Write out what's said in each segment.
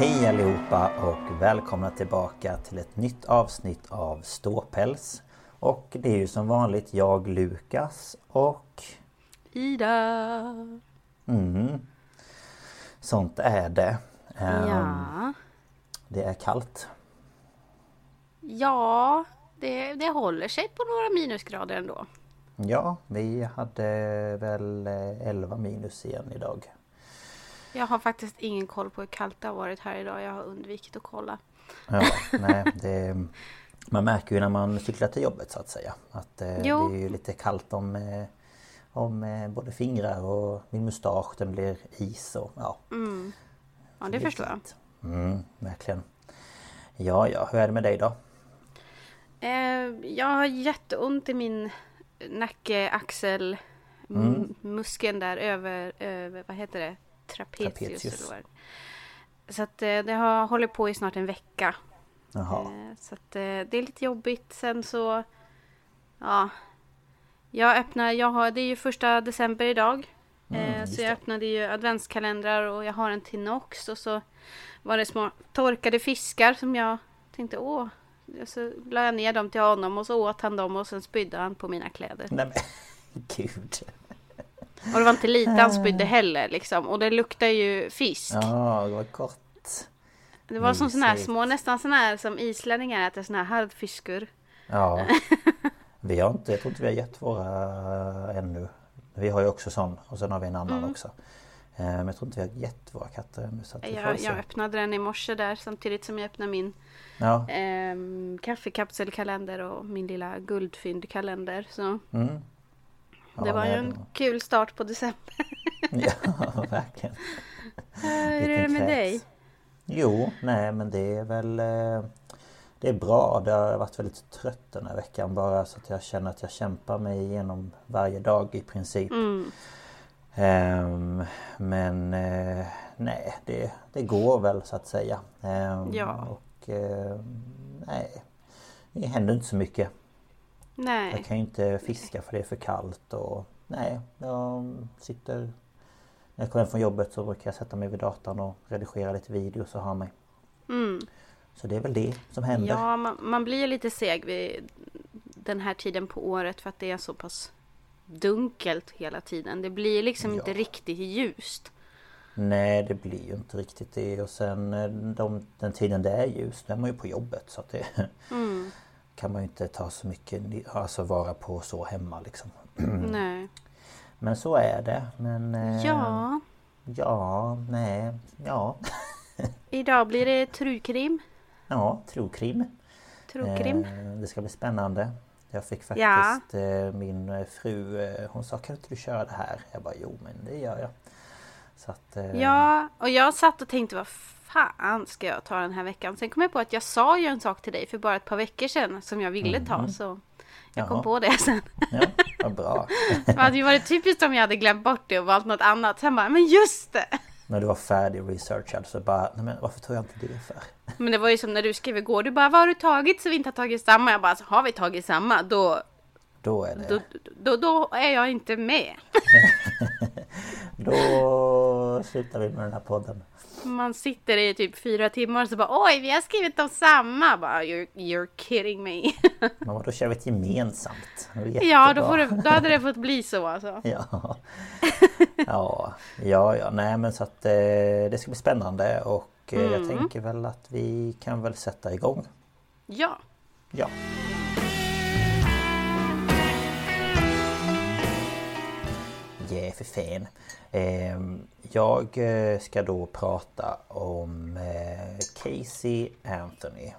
Hej allihopa och välkomna tillbaka till ett nytt avsnitt av Ståpäls. Och det är ju som vanligt jag Lukas och... Ida! Mm, sånt är det. Ehm, Ja, Det är kallt. ja det, det håller sig på några minusgrader ändå. Ja, vi hade väl eh, 11 minus igen idag. Jag har faktiskt ingen koll på hur kallt det har varit här idag. Jag har undvikit att kolla. Ja, nej, det, man märker ju när man cyklar till jobbet så att säga. Att eh, det är ju lite kallt om, eh, om eh, både fingrar och min mustasch. Den blir is och ja. Ja, det förstår jag. Mm, verkligen. Ja, ja, hur är det med dig då? Eh, jag har jätteont i min nacke, axel, mm. muskeln där över, över, vad heter det? Trapezius. Så att eh, det har hållit på i snart en vecka. Jaha. Eh, Så att eh, det är lite jobbigt. Sen så... Ja. Jag öppnar... Jag har, det är ju första december idag. Eh, så jag öppnade ju adventskalendrar och jag har en till Nox. Och så var det små torkade fiskar som jag tänkte åh. Så la jag ner dem till honom och så åt han dem och sen spydde han på mina kläder. Nej men gud. Och det var inte lite han spydde heller liksom. Och det luktar ju fisk. Ja, vad gott. Det var som såna här små, nästan såna här som islänningar äter, såna här harfiskor. Ja. Vi har inte, jag tror inte vi har gett våra ännu. Vi har ju också sån och sen har vi en annan Mm. också. Eh, Men jag tror inte vi har gett våra katter ännu så Jag, jag öppnade den i morse där samtidigt som jag öppnade min Ja. ehm, kaffekapselkalender och min lilla guldfyndkalender. Så Mm. Ja, det var ju en kul start på december. Ja, verkligen. Hur är det med dig? Jo, nej men det är väl eh, Det är bra. Det har varit väldigt trött den här veckan bara så att jag känner att jag kämpar mig igenom varje dag i princip. Mm. Ehm, men eh, nej, det, det går väl så att säga. Ehm, Ja. Och eh, nej, det händer inte så mycket. Jag Nej. kan ju inte fiska för det är för kallt och nej, jag sitter När jag kommer hem från jobbet så brukar jag sätta mig vid datorn och redigera lite videos och ha mig. Mm. Så det är väl det som händer. Ja, man, man blir lite seg vid den här tiden på året för att det är så pass dunkelt hela tiden. Det blir liksom inte Ja. riktigt ljust. Nej det blir ju inte riktigt det och sen eh, de, den tiden det är ljust, då är man ju på jobbet så att det Mm. Kan man ju inte ta så mycket, alltså vara på så hemma liksom. Nej. Men så är det. Men eh, Ja, Ja, nej, ja. idag blir det trukrim. Ja, trokrim. Trokrim. Eh, det ska bli spännande. Jag fick faktiskt Ja. eh, min eh, fru, eh, hon sa kan inte du köra det här? Jag bara jo men det gör jag. Så att, eh, Ja, och jag satt och tänkte vad fan ska jag ta den här veckan? Sen kom jag på att jag sa ju en sak till dig för bara ett par veckor sedan som jag ville ta. Mhm. Så jag kom Jaha. på det sen. Ja, vad bra. Det hade ju varit typiskt om jag hade glömt bort det och valt något annat. Sen bara, men just det! När du var färdig researchad så bara, nej men varför tog jag inte det för? Men det var ju som när du skrev igår. Du bara, vad har du tagit så vi inte har tagit samma? Jag bara, alltså, har vi tagit samma då, Då är det... då, då, då är jag inte med. Då slutar vi med den här podden. Man sitter i typ fyra timmar och så bara, oj, vi har skrivit om samma. Bara, you're, you're kidding me. Men då kör vi ett gemensamt. Ja, då, får det, då hade det fått bli så alltså. Ja. ja, ja, ja, nej men så att eh, det ska bli spännande och eh, jag tänker väl att vi kan väl sätta igång. Ja. Ja. Yeah, för fan. Ehm, Jag eh, ska då prata om eh, Casey Anthony.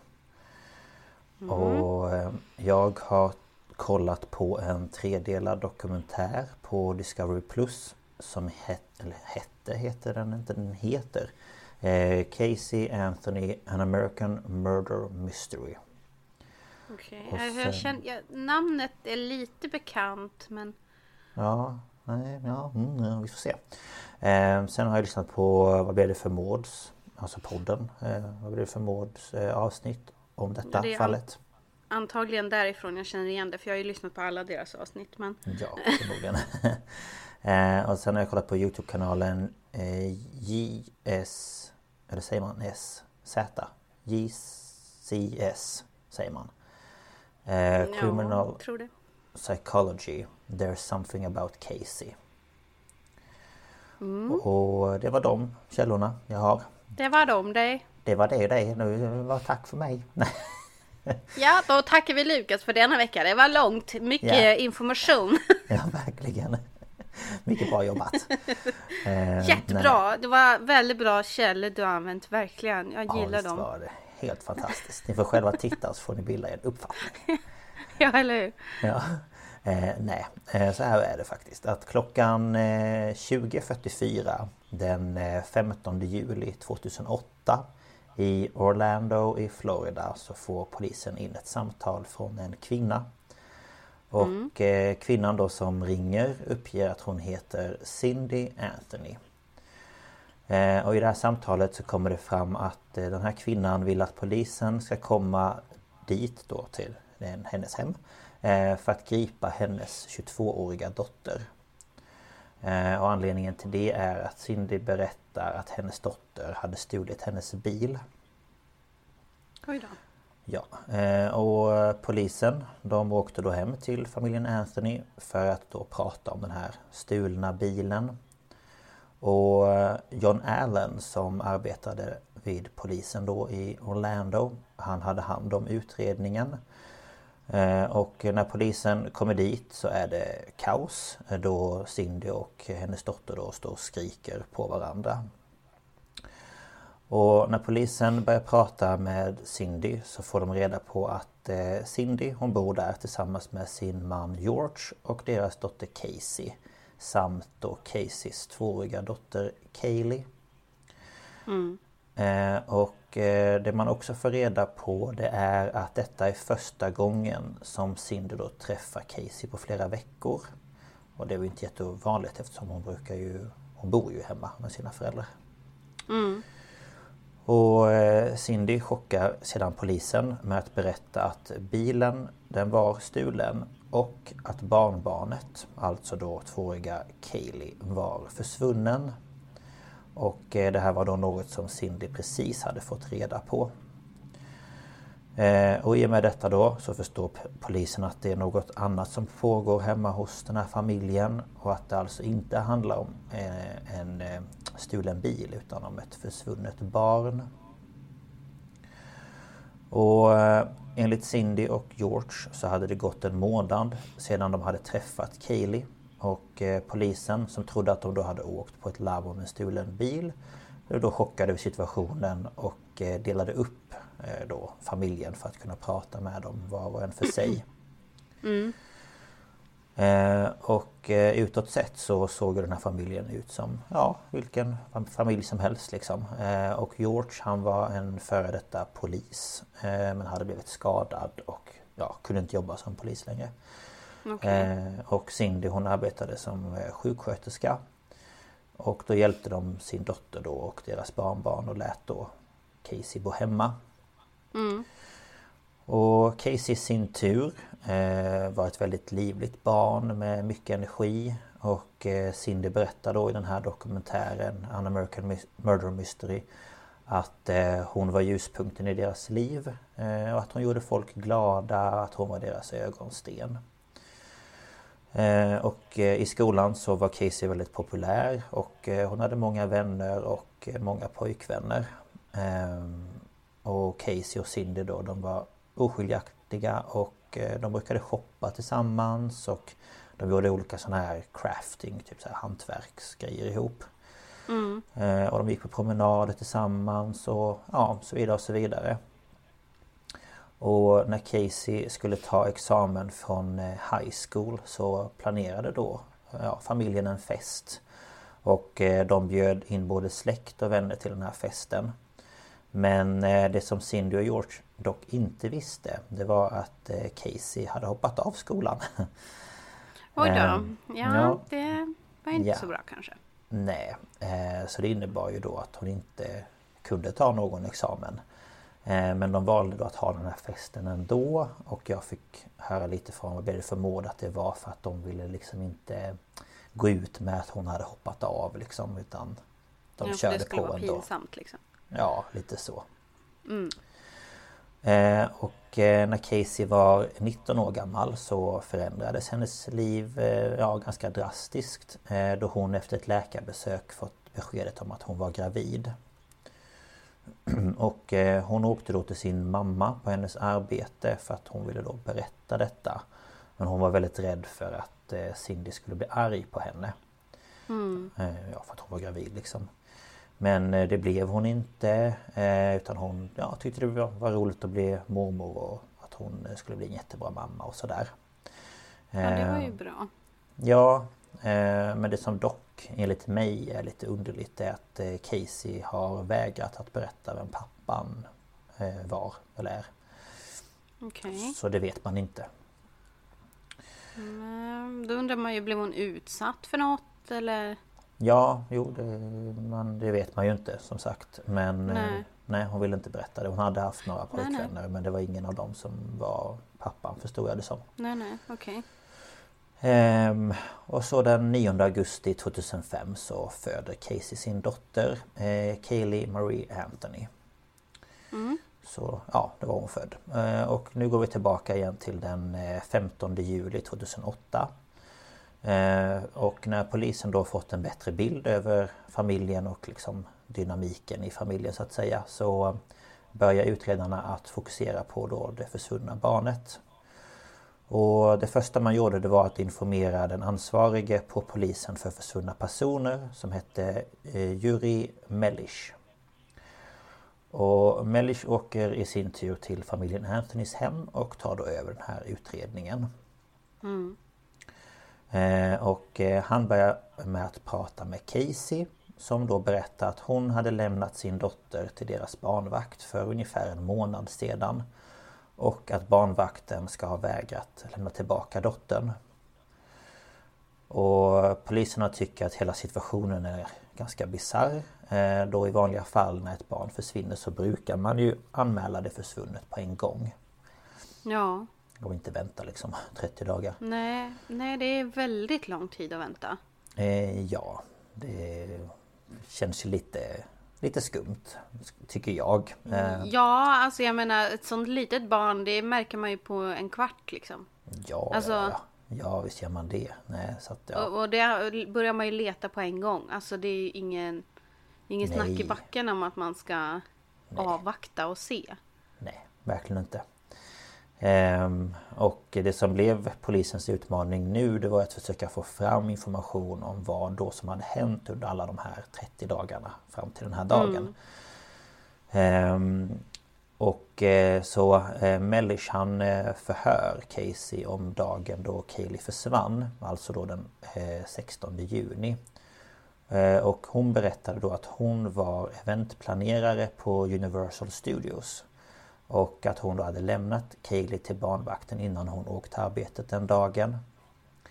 Och eh, jag har kollat på en tredelad dokumentär på Discovery Plus som hette, eller hette, heter den inte, den heter Casey Anthony An American Murder Mystery. Okej, sen- jag känner, jag, namnet är lite bekant men Ja, nej, ja, mm, ja vi får se. Eh, sen har jag lyssnat på Vad blev det för mords? Alltså podden. Eh, vad blev det för mords eh, avsnitt om detta Det fallet? antagligen därifrån jag känner igen det för jag har ju lyssnat på alla deras avsnitt men Ja, förmodligen. eh, och sen har jag kollat på Youtube-kanalen eh, JS... Eller säger man S? Z? JCS säger man. Eh, Criminal ja. Psychology There's something about Casey. Mm. Och det var de källorna jag har. Det var de det. Det var det det. Nu var tack för mig. Ja, då tackar vi Lukas för denna vecka. Det var långt, mycket Ja. information. Ja, verkligen. Mycket bra jobbat. Eh, Jättebra. Det var väldigt bra källor du använt, verkligen. Jag Ja, gillar visst dem. var det. Helt fantastiskt. Ni får själva titta så får ni bilda er uppfattning. Ja, eller hur? Ja. Eh, nej, eh, så här är det faktiskt. Att klockan eh, 20.44 den eh, 15 juli 2008 i Orlando i Florida så får polisen in ett samtal från en kvinna. Och eh, kvinnan då som ringer uppger att hon heter Cindy Anthony. Eh, och i det här samtalet så kommer det fram att eh, den här kvinnan vill att polisen ska komma dit då till eh, hennes hem eh, för att gripa hennes 22-åriga dotter. Eh, och anledningen till det är att Cindy berättar att hennes dotter hade stulit hennes bil. Oj då. Ja, eh, och polisen de åkte då hem till familjen Anthony för att då prata om den här stulna bilen. Och eh, John Allen som arbetade vid polisen då i Orlando Han hade hand om utredningen Eh, Och när polisen kommer dit så är det kaos eh, då Cindy och hennes dotter då står och skriker på varandra. Och när polisen börjar prata med Cindy så får de reda på att eh, Cindy hon bor där tillsammans med sin man George och deras dotter Casey. Samt då Caseys tvååriga dotter Kaylee. Eh, och eh, det man också får reda på det är att detta är första gången som Cindy då träffar Casey på flera veckor. Och det är ju inte jättevanligt eftersom hon brukar ju... Hon bor ju hemma med sina föräldrar. Och eh, Cindy chockar sedan polisen med att berätta att bilen den var stulen och att barnbarnet, alltså då tvååriga Kaylee, var försvunnen. Och eh, det här var då något som Cindy precis hade fått reda på. Eh, och i och med detta då så förstår polisen att det är något annat som pågår hemma hos den här familjen och att det alltså inte handlar om eh, en stulen bil utan om ett försvunnet barn. Och enligt Cindy och George så hade det gått en månad sedan de hade träffat Kaylee. Och eh, polisen som trodde att de då hade åkt på ett larm om en stulen bil blev då chockade över situationen och eh, delade upp eh, då familjen för att kunna prata med dem var och en för sig. Eh, och eh, utåt sett så såg den här familjen ut som ja, vilken familj som helst liksom. Eh, och George han var en före detta polis men hade blivit skadad och ja, kunde inte jobba som polis längre. Okay. och Cindy hon arbetade som sjuksköterska. Och då hjälpte de sin dotter då och deras barnbarn och lät då Casey bo hemma. Mm. Och Casey i sin tur eh, var ett väldigt livligt barn med mycket energi och eh, Cindy berättar då i den här dokumentären An American Murder Mystery att eh, hon var ljuspunkten i deras liv och att hon gjorde folk glada, att hon var deras ögonsten. Och i skolan så var Casey väldigt populär och hon hade många vänner och många pojkvänner. Och Casey och Cindy då, de var oskiljaktiga och eh, de brukade shoppa tillsammans och de gjorde olika sådana här crafting, typ så här hantverksgrejer ihop. Mm. Eh, och de gick på promenader tillsammans och ja, så vidare och så vidare. Och när Casey skulle ta examen från eh, high school så planerade då ja, familjen en fest. Och de bjöd in både släkt och vänner till den här festen. Men det som Cindy och George dock inte visste det var att eh, Casey hade hoppat av skolan. Oj då. Ehm, ja, ja, det var inte ja. så bra kanske. Nej, eh, så det innebar ju då att hon inte kunde ta någon examen. Eh, men de valde då att ha den här festen ändå och jag fick höra lite från vad det förmod att det var för att de ville liksom inte gå ut med att hon hade hoppat av liksom utan de ja, körde. Det skulle vara pinsamt liksom. Ja, lite så. Mm. Eh, och eh, när Casey var 19 år gammal så förändrades hennes liv eh, ja, ganska drastiskt då hon efter ett läkarbesök fått beskedet om att hon var gravid. Och hon åkte då till sin mamma på hennes arbete för att hon ville då berätta detta. Men hon var väldigt rädd för att Cindy skulle bli arg på henne. Mm. Ja, för att hon var gravid liksom. Men eh, det blev hon inte eh, utan hon ja, tyckte det var roligt att bli mormor och att hon eh, skulle bli en jättebra mamma och sådär. Ja det var ju bra. Ja men det som dock enligt mig är lite underligt är att Casey har vägrat att berätta vem pappan var eller är. Okay. Så det vet man inte. Men då undrar man ju, blev hon utsatt för något eller? Ja, jo det, man, det vet man ju inte som sagt. Men eh, nej. nej. hon ville inte berätta det. Hon hade haft några pojkvänner men det var ingen av dem som var pappan förstod jag det som. Nej, nej, okej. Okay. Ehm, och så den 9 augusti 2005 så föder Casey sin dotter eh, Kaylee Marie Anthony. Mm. Så ja, det var hon född. Eh, och nu går vi tillbaka igen till den 15 eh, juli 2008. Eh, och när polisen då fått en bättre bild över familjen och liksom dynamiken i familjen så att säga så börjar utredarna att fokusera på då det försvunna barnet. Och det första man gjorde det var att informera den ansvarige på polisen för försvunna personer som hette eh, Juri Mellish. Och Mellish åker i sin tur till familjen Anthonys hem och tar då över den här utredningen. Mm. Eh, och eh, han börjar med att prata med Casey som då berättar att hon hade lämnat sin dotter till deras barnvakt för ungefär en månad sedan. Och att barnvakten ska ha vägrat lämna tillbaka dottern. Och poliserna tycker att hela situationen är ganska bizarr. Eh, då i vanliga fall när ett barn försvinner så brukar man ju anmäla det försvunnet på en gång. Ja. Och inte vänta liksom 30 dagar. Nej, nej det är väldigt lång tid att vänta. Eh, ja, det känns ju lite, lite skumt tycker jag. Eh, ja, alltså jag menar ett sånt litet barn det märker man ju på en kvart liksom. Ja, alltså, ja, ja visst gör man det. Nej, så att, ja. och, och det börjar man ju leta på en gång. Alltså det är ju ingen, ingen snack i backen om att man ska Nej. avvakta och se. Nej, verkligen inte. Ehm, och det som blev polisens utmaning nu det var att försöka få fram information om vad då som hade hänt under alla de här 30 dagarna fram till den här dagen. Mm. och eh, så eh, Mellish han eh, förhör Casey om dagen då Kaylee försvann. Alltså då den 16 juni. Och hon berättade då att hon var eventplanerare på Universal Studios. Och att hon då hade lämnat Kaylee till barnvakten innan hon åkte till arbetet den dagen.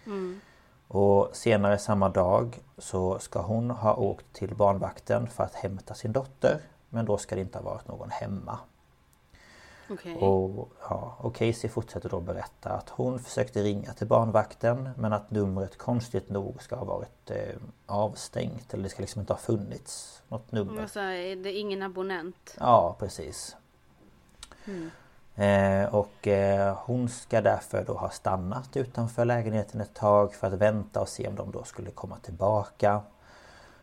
Mm. Och senare samma dag så ska hon ha åkt till barnvakten för att hämta sin dotter. Men då ska det inte ha varit någon hemma. Okay. Och, ja, och Casey fortsätter då berätta att hon försökte ringa till barnvakten men att numret konstigt nog ska ha varit eh, avstängt eller det ska liksom inte ha funnits något nummer. Alltså, är det ingen abonnent? Ja precis. Mm. Eh, och eh, hon ska därför då ha stannat utanför lägenheten ett tag för att vänta och se om de då skulle komma tillbaka.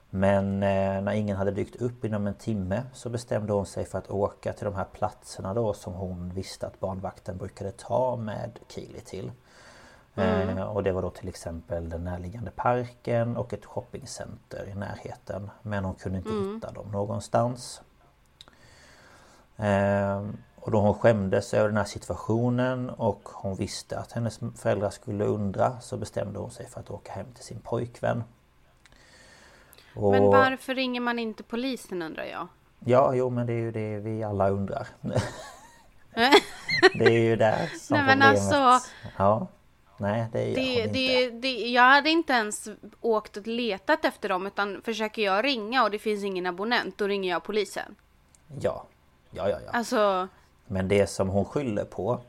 Men eh, när ingen hade dykt upp inom en timme så bestämde hon sig för att åka till de här platserna då som hon visste att barnvakten brukade ta med Keely till. Mm. och det var då till exempel den närliggande parken och ett shoppingcenter i närheten. Men hon kunde inte mm. hitta dem någonstans. Och då hon skämdes över den här situationen och hon visste att hennes föräldrar skulle undra så bestämde hon sig för att åka hem till sin pojkvän. Och... Men varför ringer man inte polisen undrar jag? Ja, jo men det är ju det vi alla undrar. det är ju där som Nej, problemet... Alltså... Ja. Nej, det gör det, hon det, inte. Det, jag hade inte ens åkt och letat efter dem utan försöker jag ringa och det finns ingen abonnent, då ringer jag polisen. Ja, ja, ja. ja. Alltså... Men det som hon skyller på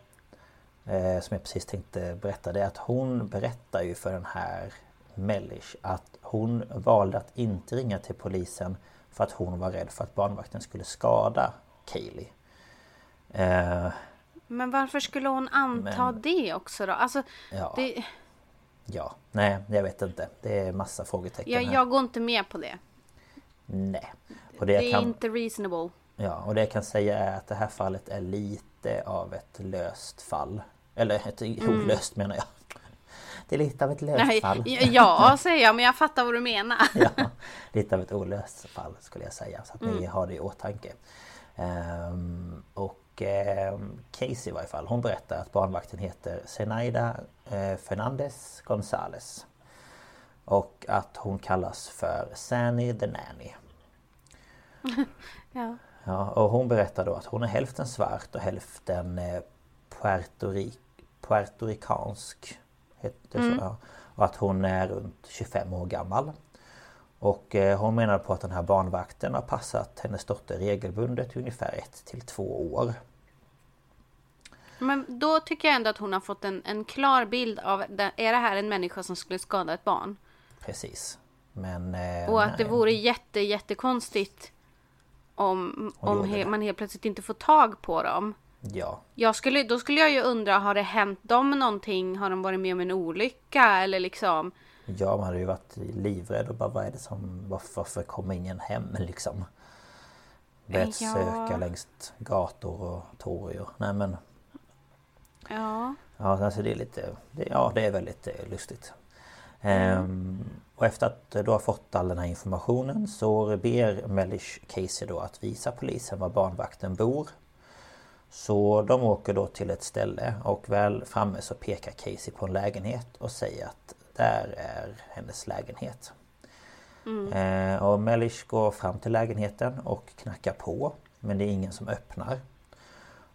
eh, Som jag precis tänkte berätta det är att hon berättar ju för den här Mellish att hon valde att inte ringa till polisen för att hon var rädd för att barnvakten skulle skada Kaylee. Eh, men varför skulle hon anta men, det också då? Alltså, ja, det... ja, nej jag vet inte. Det är massa frågetecken jag, jag går inte med på det. Nej. Det, det är kan... inte reasonable. Ja, och det jag kan säga är att det här fallet är lite av ett löst fall. Eller ett mm. olöst menar jag. Det är lite av ett löst Nej, fall. Ja, säger jag, men jag fattar vad du menar. ja, lite av ett olöst fall skulle jag säga. Så att mm. ni har det i åtanke. Um, och um, Casey i varje fall, hon berättar att barnvakten heter Zenaida uh, Fernandez Gonzales. Och att hon kallas för Sanny the Nanny. ja. Ja, och hon berättar då att hon är hälften svart och hälften eh, puertoric, puertoricansk. Heter mm. så, ja. Och att hon är runt 25 år gammal. Och eh, hon menar på att den här barnvakten har passat hennes dotter regelbundet ungefär ett till två år. Men då tycker jag ändå att hon har fått en, en klar bild av, är det här en människa som skulle skada ett barn? Precis. Men... Eh, och att nej. det vore jätte, jättekonstigt om, om he, man helt plötsligt inte får tag på dem. Ja. Jag skulle, då skulle jag ju undra, har det hänt dem någonting? Har de varit med om en olycka eller liksom? Ja, man hade ju varit livrädd och bara vad är det som, varför, varför kommer ingen hem liksom? Börjat ja. söka längs gator och torg och, nej men Ja Ja, alltså det är lite, det, ja det är väldigt eh, lustigt Ehm, och efter att du har fått all den här informationen så ber Mellish Casey då att visa polisen var barnvakten bor. Så de åker då till ett ställe och väl framme så pekar Casey på en lägenhet och säger att där är hennes lägenhet. Mm. Eh, och Mellish går fram till lägenheten och knackar på men det är ingen som öppnar.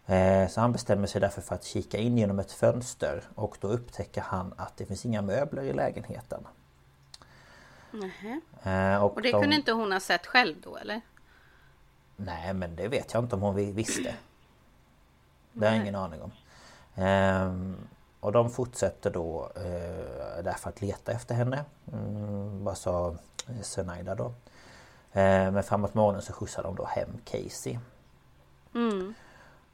Eh, så han bestämmer sig därför för att kika in genom ett fönster och då upptäcker han att det finns inga möbler i lägenheten. Mm. Och, och, det de... kunde inte hon ha sett själv då eller? Nej men det vet jag inte om hon visste. Det har jag ingen aning om. Ehm, och de fortsätter då eh, därför att leta efter henne. Mm, vad sa Zenaida då. Ehm, men framåt morgonen så skjutsar de då hem Casey. Mm.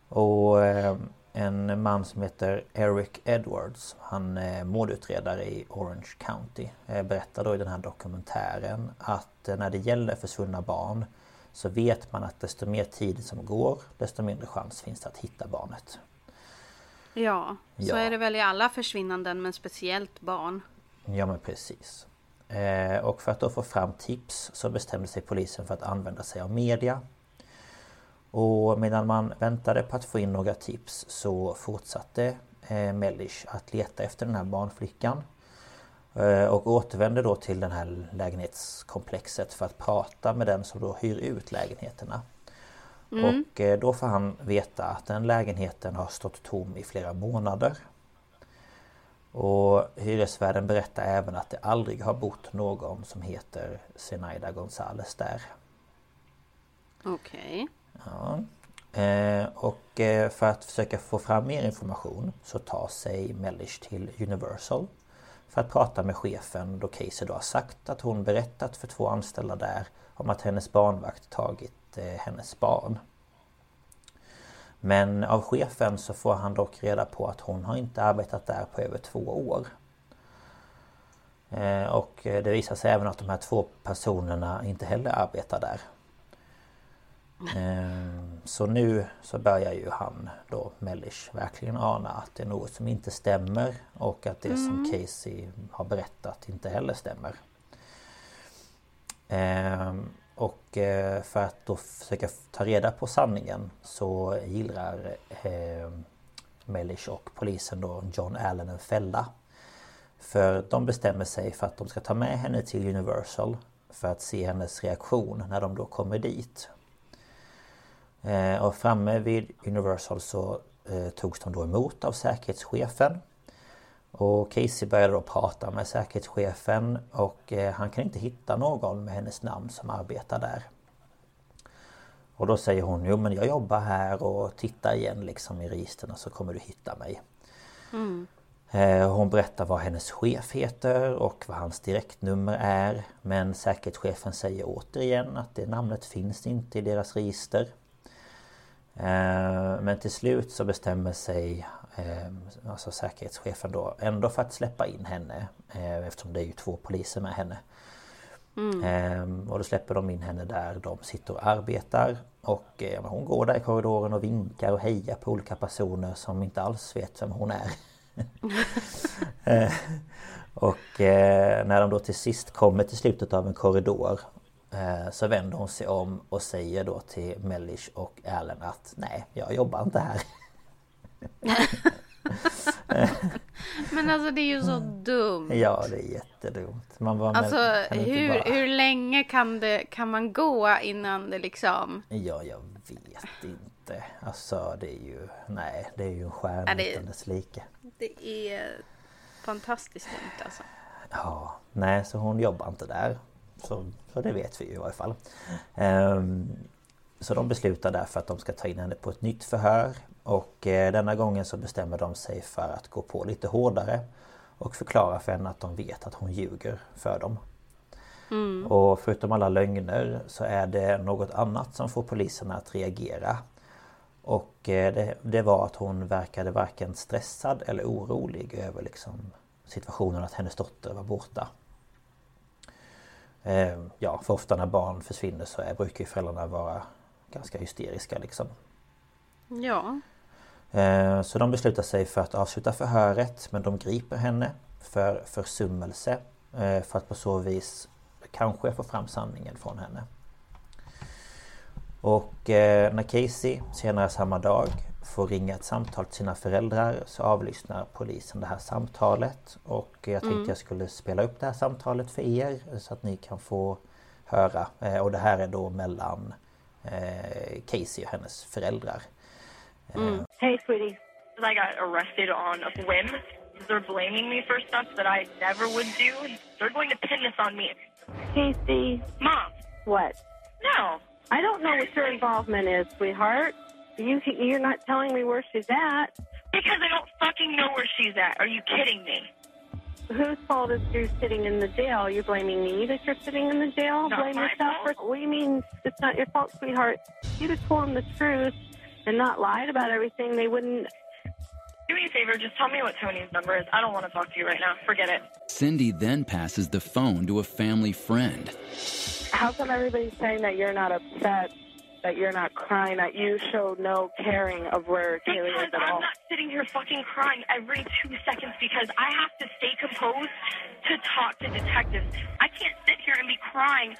Och eh, en man som heter Eric Edwards. Han är mordutredare i Orange County. Eh, Berättar då i den här dokumentären att eh, när det gäller försvunna barn Så vet man att desto mer tid som går desto mindre chans finns det att hitta barnet. Ja, så ja. är det väl i alla försvinnanden men speciellt barn. Ja men precis. Och för att då få fram tips så bestämde sig polisen för att använda sig av media Och medan man väntade på att få in några tips så fortsatte eh, Mellish att leta efter den här barnflickan. Eh, och återvände då till det här lägenhetskomplexet för att prata med den som då hyr ut lägenheterna. Mm. Och eh, då får han veta att den lägenheten har stått tom i flera månader. Och hyresvärden berättar även att det aldrig har bott någon som heter Zenaida Gonzales där. Okej. Okay. Ja. Eh, och eh, för att försöka få fram mer information så tar sig Mellish till Universal för att prata med chefen då Casey då har sagt att hon berättat för två anställda där om att hennes barnvakt tagit eh, hennes barn. Men av chefen så får han dock reda på att hon har inte arbetat där på över två år. Eh, och eh, det visar sig även att de här två personerna inte heller arbetar där. Ehm, så nu så börjar ju han då Mellish verkligen ana att det är något som inte stämmer och att det mm. som Casey har berättat inte heller stämmer. Ehm, och eh, för att då försöka ta reda på sanningen så gillrar ehm, Mellish och polisen då John Allen en fälla. För de bestämmer sig för att de ska ta med henne till Universal för att se hennes reaktion när de då kommer dit. Eh, och framme vid Universal så eh, togs de då emot av säkerhetschefen. Och Casey började då prata med säkerhetschefen och eh, han kan inte hitta någon med hennes namn som arbetar där. Och då säger hon, jo men jag jobbar här och titta igen liksom i registren så kommer du hitta mig. Mm. Hon berättar vad hennes chef heter och vad hans direktnummer är. Men säkerhetschefen säger återigen att det namnet finns inte i deras register. Eh, men till slut så bestämmer sig eh, alltså säkerhetschefen då ändå för att släppa in henne eh, eftersom det är ju två poliser med henne. Mm. Och då släpper de in henne där de sitter och arbetar och hon går där i korridoren och vinkar och hejar på olika personer som inte alls vet vem hon är. och när de då till sist kommer till slutet av en korridor så vänder hon sig om och säger då till Mellish och Allen att nej, jag jobbar inte här. Men alltså det är ju så dumt. Ja, det är jättedumt. Man bara, alltså hur, bara... hur länge kan, det, kan man gå innan det liksom... Ja, jag vet inte. Alltså det är ju... Nej, det är ju en stjärna ja, utan dess like. Det är fantastiskt dumt alltså. Ja, nej så hon jobbar inte där. Så, så det vet vi ju i varje fall. Ehm, så de beslutar därför att de ska ta in henne på ett nytt förhör. Och eh, denna gången så bestämmer de sig för att gå på lite hårdare. Och förklara för henne att de vet att hon ljuger för dem. Mm. Och förutom alla lögner så är det något annat som får poliserna att reagera. Och eh, det, det, var att hon verkade varken stressad eller orolig över liksom situationen att hennes dotter var borta. Eh, ja, för ofta när barn försvinner så är, brukar föräldrarna vara ganska hysteriska liksom. Ja. Eh, så de beslutar sig för att avsluta förhöret men de griper henne för försummelse eh, för att på så vis kanske få fram sanningen från henne. Och när Casey senare samma dag får ringa ett samtal till sina föräldrar så avlyssnar polisen det här samtalet och jag tänkte mm. jag skulle spela upp det här samtalet för er så att ni kan få höra eh, och det här är då mellan eh, Casey och hennes föräldrar. Eh, mm. Hey sweetie, I got arrested on a whim. They're blaming me for stuff that I never would do. They're going to pin this on me. Casey. Mom. What? No. I don't know what your involvement is, sweetheart. You you're not telling me where she's at. Because I don't fucking know where she's at. Are you kidding me? Whose fault is you sitting in the jail? You're blaming me that you're sitting in the jail? Not Blame yourself fault. for what do you mean it's not your fault, sweetheart? If you'd have told them the truth and not lied about everything, they wouldn't do me a favor, just tell me what Tony's number is. I don't want to talk to you right now. Forget it. Cindy then passes the phone to a family friend. How come everybody's saying that you're not upset that you're not crying, that you show no caring of where Kaylee is at all. I'm not sitting here fucking crying every two seconds because I have to stay composed to talk to detectives. I can't sit here and be crying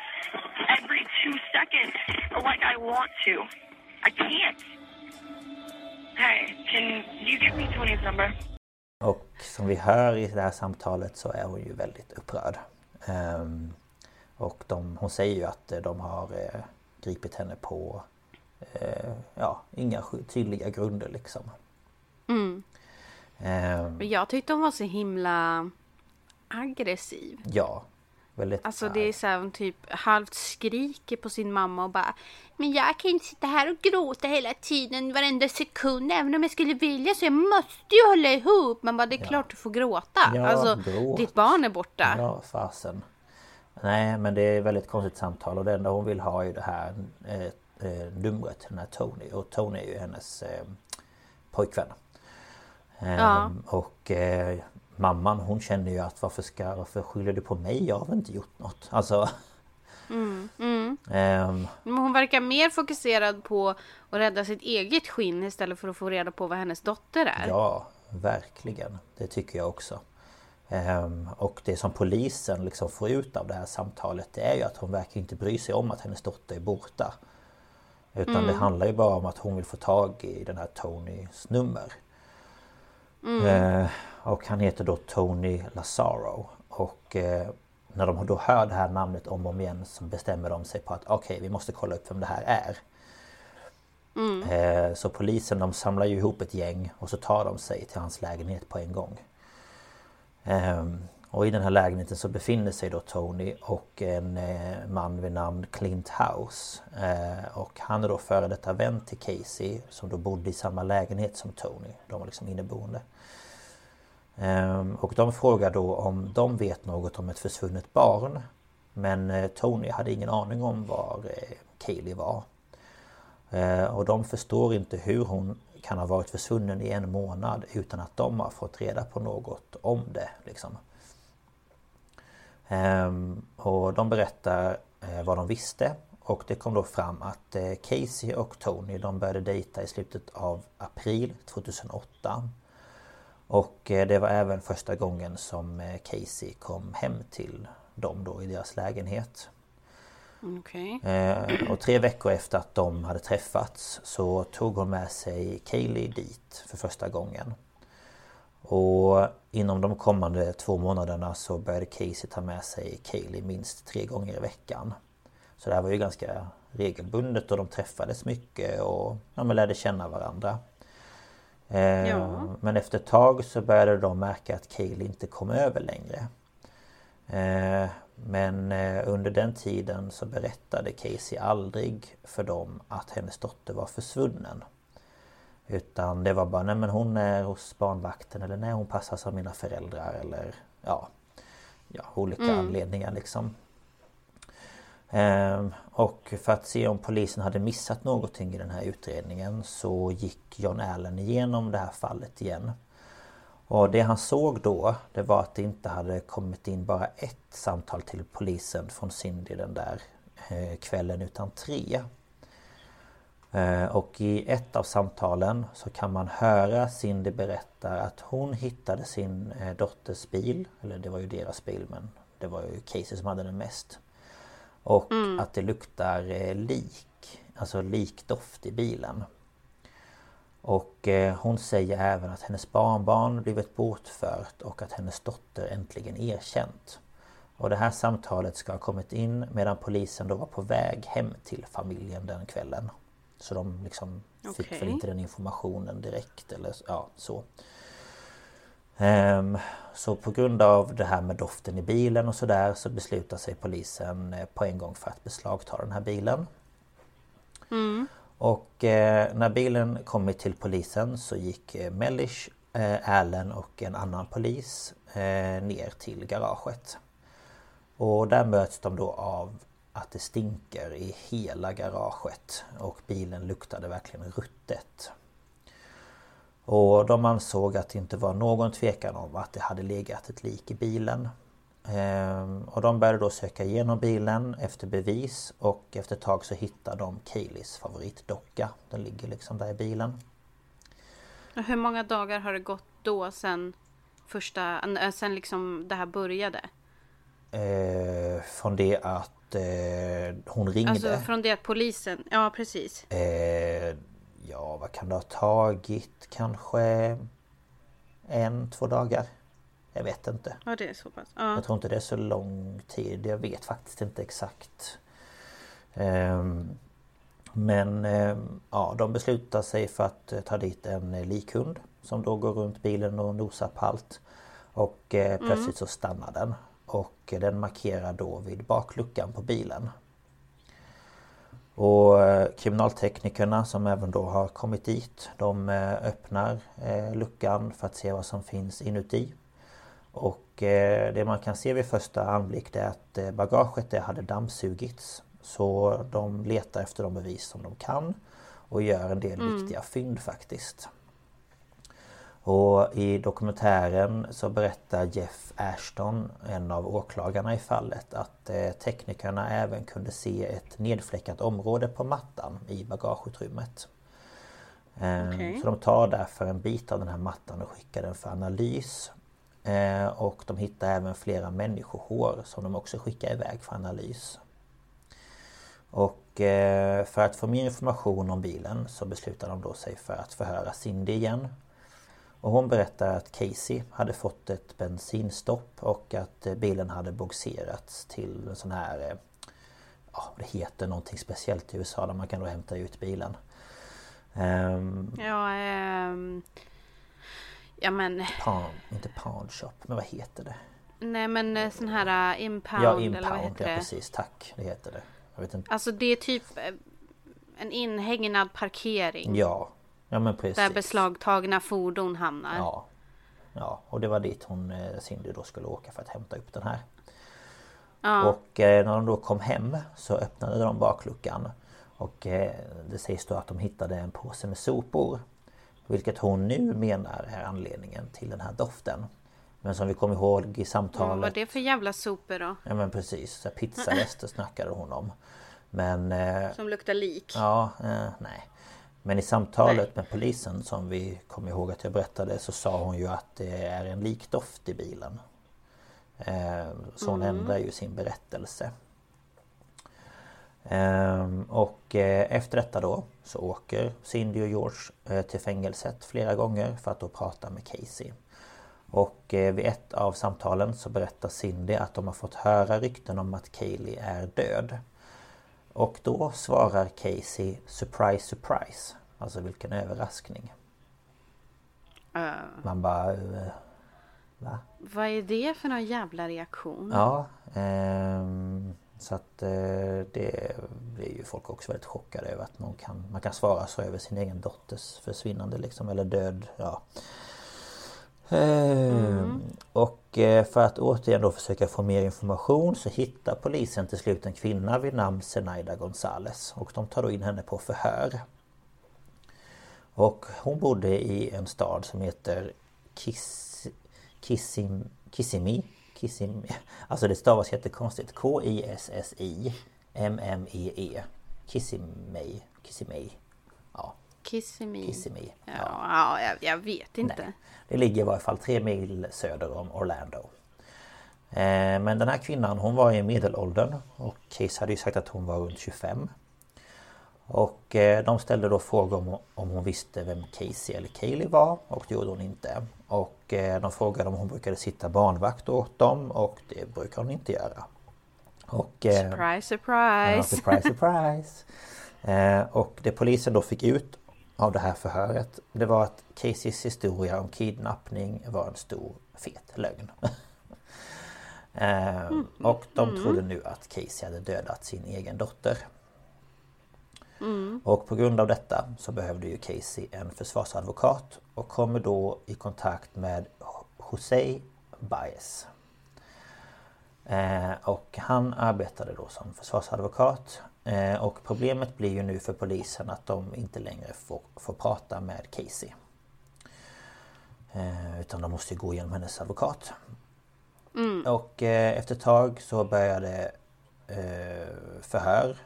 every two seconds like I want to. I can't. Hey, can you give me Tony's number? Och som vi hör i det här samtalet så är hon ju väldigt upprörd. Ehm, och de, hon säger ju att de har eh, gripit henne på eh, ja, inga tydliga grunder liksom. Mm. Men jag tyckte hon var så himla aggressiv. ja, väldigt Alltså arg. det är så här, hon typ halvt skriker på sin mamma och bara Men jag kan inte sitta här och gråta hela tiden varenda sekund även om jag skulle vilja så jag måste ju hålla ihop. Man bara det är klart du får gråta. Ja, alltså gråt. ditt barn är borta. Ja, fasen. Nej, men det är väldigt konstigt samtal och det enda hon vill ha är det här eh, eh, numret den här Tony. Och Tony är ju hennes eh, pojkvän. Ehm, Ja. Och eh, mamman hon känner ju att varför ska, varför skyller du på mig? Jag har väl inte gjort något. Alltså... Mm, mm. ehm, Men hon verkar mer fokuserad på att rädda sitt eget skinn istället för att få reda på vad hennes dotter är. Ja, verkligen. Det tycker jag också. Ehm, och det som polisen liksom får ut av det här samtalet det är ju att hon verkar inte bry sig om att hennes dotter är borta. Utan Mm. det handlar ju bara om att hon vill få tag i den här Tonys nummer. Eh, och han heter då Tony Lazaro. Och eh, när de då hör det här namnet om och om igen så bestämmer de sig på att okej, vi måste kolla upp vem det här är. Eh, Så polisen de samlar ju ihop ett gäng och så tar de sig till hans lägenhet på en gång. Ehm, och i den här lägenheten så befinner sig då Tony och en eh, man vid namn Clint House. Eh, och han är då före detta vän till Casey som då bodde i samma lägenhet som Tony. De var liksom inneboende. Ehm, och de frågar då om de vet något om ett försvunnet barn. Men eh, Tony hade ingen aning om var Kaylee var. Och de förstår inte hur hon kan ha varit försvunnen i en månad utan att de har fått reda på något om det. Liksom. Ehm, Och de berättar eh, vad de visste och det kom då fram att eh, Casey och Tony de började dejta i slutet av april 2008. Och eh, det var även första gången som eh, Casey kom hem till dem då i deras lägenhet. Okej. Eh, och tre veckor efter att de hade träffats så tog hon med sig Kaylee dit för första gången. Och inom de kommande två månaderna så började Casey ta med sig Kaylee minst tre gånger i veckan. Så det här var ju ganska regelbundet och de träffades mycket och ja, lärde känna varandra. Eh, Ja. Men efter ett tag så började de märka att Kaylee inte kom över längre. Eh, Men eh, under den tiden så berättade Casey aldrig för dem att hennes dotter var försvunnen. Utan det var bara, nej men hon är hos barnvakten eller nej hon passas av mina föräldrar eller ja, ja olika anledningar liksom. Ehm, och för att se om polisen hade missat någonting i den här utredningen så gick John Allen igenom det här fallet igen. Och det han såg då det var att det inte hade kommit in bara ett samtal till polisen från Cindy den där eh, kvällen utan tre. Eh, Och i ett av samtalen så kan man höra Cindy berätta att hon hittade sin eh, dotters bil, eller det var ju deras bil men det var ju Casey som hade den mest. Och att det luktar lik, alltså likdoft i bilen. Och eh, hon säger även att hennes barnbarn blivit bortfört och att hennes dotter äntligen erkänt. Och det här samtalet ska ha kommit in medan polisen då var på väg hem till familjen den kvällen. Så de liksom fick väl inte den informationen direkt eller ja, så. Ehm, Så på grund av det här med doften i bilen och sådär så beslutar sig polisen eh, på en gång för att beslagta den här bilen. Och eh, när bilen kommit till polisen så gick eh, Mellish, eh, Allen och en annan polis eh, ner till garaget. Och där möts de då av att det stinker i hela garaget och bilen luktade verkligen ruttet. Och de ansåg att det inte var någon tvekan om att det hade legat ett lik i bilen. Ehm, Och de började då söka igenom bilen efter bevis och efter ett tag så hittade de Kayleys favoritdocka. Den ligger liksom där i bilen. Hur många dagar har det gått då sen första, äh, sen liksom det här började? Eh, från det att att eh, hon ringde. Alltså från det att polisen, ja precis. Eh, ja, vad kan det ha tagit? Kanske en, två dagar? Jag vet inte. Ja, det är så pass. Ja. Jag tror inte det är så lång tid. Jag vet faktiskt inte exakt. Ehm, men ehm, ja, de beslutar sig för att eh, ta dit en eh, likhund som då går runt bilen och nosar på allt. Och eh, plötsligt så stannar den. Och den markerar då vid bakluckan på bilen. Och eh, kriminalteknikerna som även då har kommit dit De eh, öppnar eh, luckan för att se vad som finns inuti Och eh, det man kan se vid första anblick är att eh, bagaget det hade dammsugits Så de letar efter de bevis som de kan Och gör en del viktiga fynd faktiskt och i dokumentären så berättar Jeff Ashton, en av åklagarna i fallet, att eh, teknikerna även kunde se ett nedfläckat område på mattan i bagageutrymmet. Eh, Okej. Så de tar därför en bit av den här mattan och skickar den för analys. Eh, Och de hittar även flera människohår som de också skickar iväg för analys. Och eh, för att få mer information om bilen så beslutar de då sig för att förhöra Cindy igen. Och hon berättar att Casey hade fått ett bensinstopp och att eh, bilen hade bogserats till en sån här... Eh, ja, det heter någonting speciellt i USA där man kan då hämta ut bilen. Um, Ja, um, ja men, pawn, inte pawn shop, men vad heter det? nej men eh, sån här uh, impound, ja, eller vad impound, heter ja det? precis, tack. Det heter det. Jag vet inte. Alltså det är typ eh, en inhägnad parkering. Ja, ja men precis. Där beslagtagna fordon hamnar. Ja. Ja, och det var dit hon, eh, Cindy då skulle åka för att hämta upp den här. Ja. Och eh, när de då kom hem så öppnade de bakluckan. Och eh, det sägs då att de hittade en påse med sopor. Vilket hon nu menar är anledningen till den här doften. Men som vi kommer ihåg i Vad var samtalet... det för jävla sopor då? Ja men precis, pizzarester snackade hon om. Men... Eh, Som luktar lik? Ja, eh, nej. Men i samtalet med polisen som vi kommer ihåg att jag berättade så sa hon ju att det är en likdoft i bilen. Eh, så hon ändrar ju sin berättelse. Ehm, och eh, efter detta då så åker Cindy och George eh, till fängelset flera gånger för att då prata med Casey. Och eh, vid ett av samtalen så berättar Cindy att de har fått höra rykten om att Kaylee är död. Och då svarar Casey Surprise surprise Alltså vilken överraskning Eh, Man bara eh, Va? vad är det för någon jävla reaktion? Ja ehm, Så att eh, det blir ju folk också väldigt chockade över att någon kan, man kan svara så över sin egen dotters försvinnande liksom eller död ja. Ehm, Och eh, för att återigen då försöka få mer information så hittar polisen till slut en kvinna vid namn Zenaida Gonzales och de tar då in henne på förhör. Och hon bodde i en stad som heter Kiss, Kissim, Kissimi Kissim, Alltså det stavas jättekonstigt K-I-S-S-I M-M-E-E Kissimei Kissimei Ja, Kissimmee. Kissimmee Ja, ja jag, jag vet inte. Nej. Det ligger i varje fall tre mil söder om Orlando. Eh, Men den här kvinnan hon var i medelåldern och Case hade ju sagt att hon var runt 25. Och eh, de ställde då frågor om, om hon visste vem Casey eller Kaylee var och det gjorde hon inte. Och eh, de frågade om hon brukade sitta barnvakt åt dem och det brukar hon inte göra. Och, eh, Surprise, Ja, surprise! surprise, surprise! Eh, och det polisen då fick ut av det här förhöret Det var att Caseys historia om kidnappning var en stor fet lögn. eh, och de trodde nu att Casey hade dödat sin egen dotter. Och på grund av detta så behövde ju Casey en försvarsadvokat och kommer då i kontakt med José Baez. Eh, och han arbetade då som försvarsadvokat. Eh, och problemet blir ju nu för polisen att de inte längre får, får prata med Casey. Eh, utan de måste ju gå igenom hennes advokat. Och eh, efter ett tag så började eh, förhör.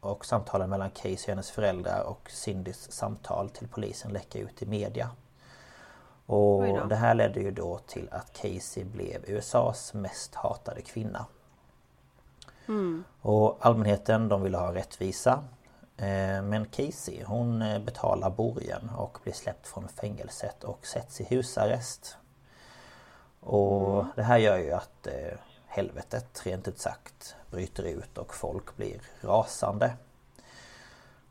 Och samtalen mellan Casey och hennes föräldrar och Cindys samtal till polisen läcker ut i media. Och det här ledde ju då till att Casey blev USAs mest hatade kvinna. Och allmänheten de ville ha rättvisa. Eh, Men Casey hon eh, betalar borgen och blir släppt från fängelset och sätts i husarrest. Och det här gör ju att eh, helvetet rent ut sagt bryter ut och folk blir rasande.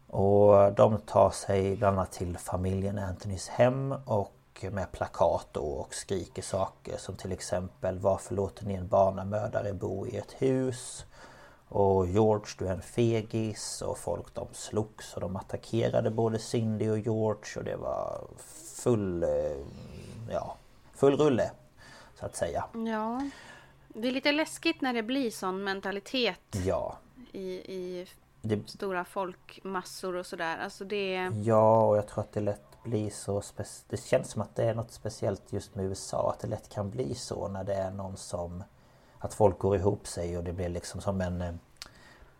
Och de tar sig bland annat till familjen Anthonys hem och med plakat då och skriker saker som till exempel Varför låter ni en barnamördare bo i ett hus? Och George du är en fegis och folk de slogs och de attackerade både Cindy och George och det var full... Eh, ja, full rulle så att säga. Ja. Det är lite läskigt när det blir sån mentalitet Ja, i, i det, stora folkmassor och sådär. Alltså det... Ja, och jag tror att det lätt blir så spec- Det känns som att det är något speciellt just med USA Att det lätt kan bli så när det är någon som Att folk går ihop sig och det blir liksom som en eh,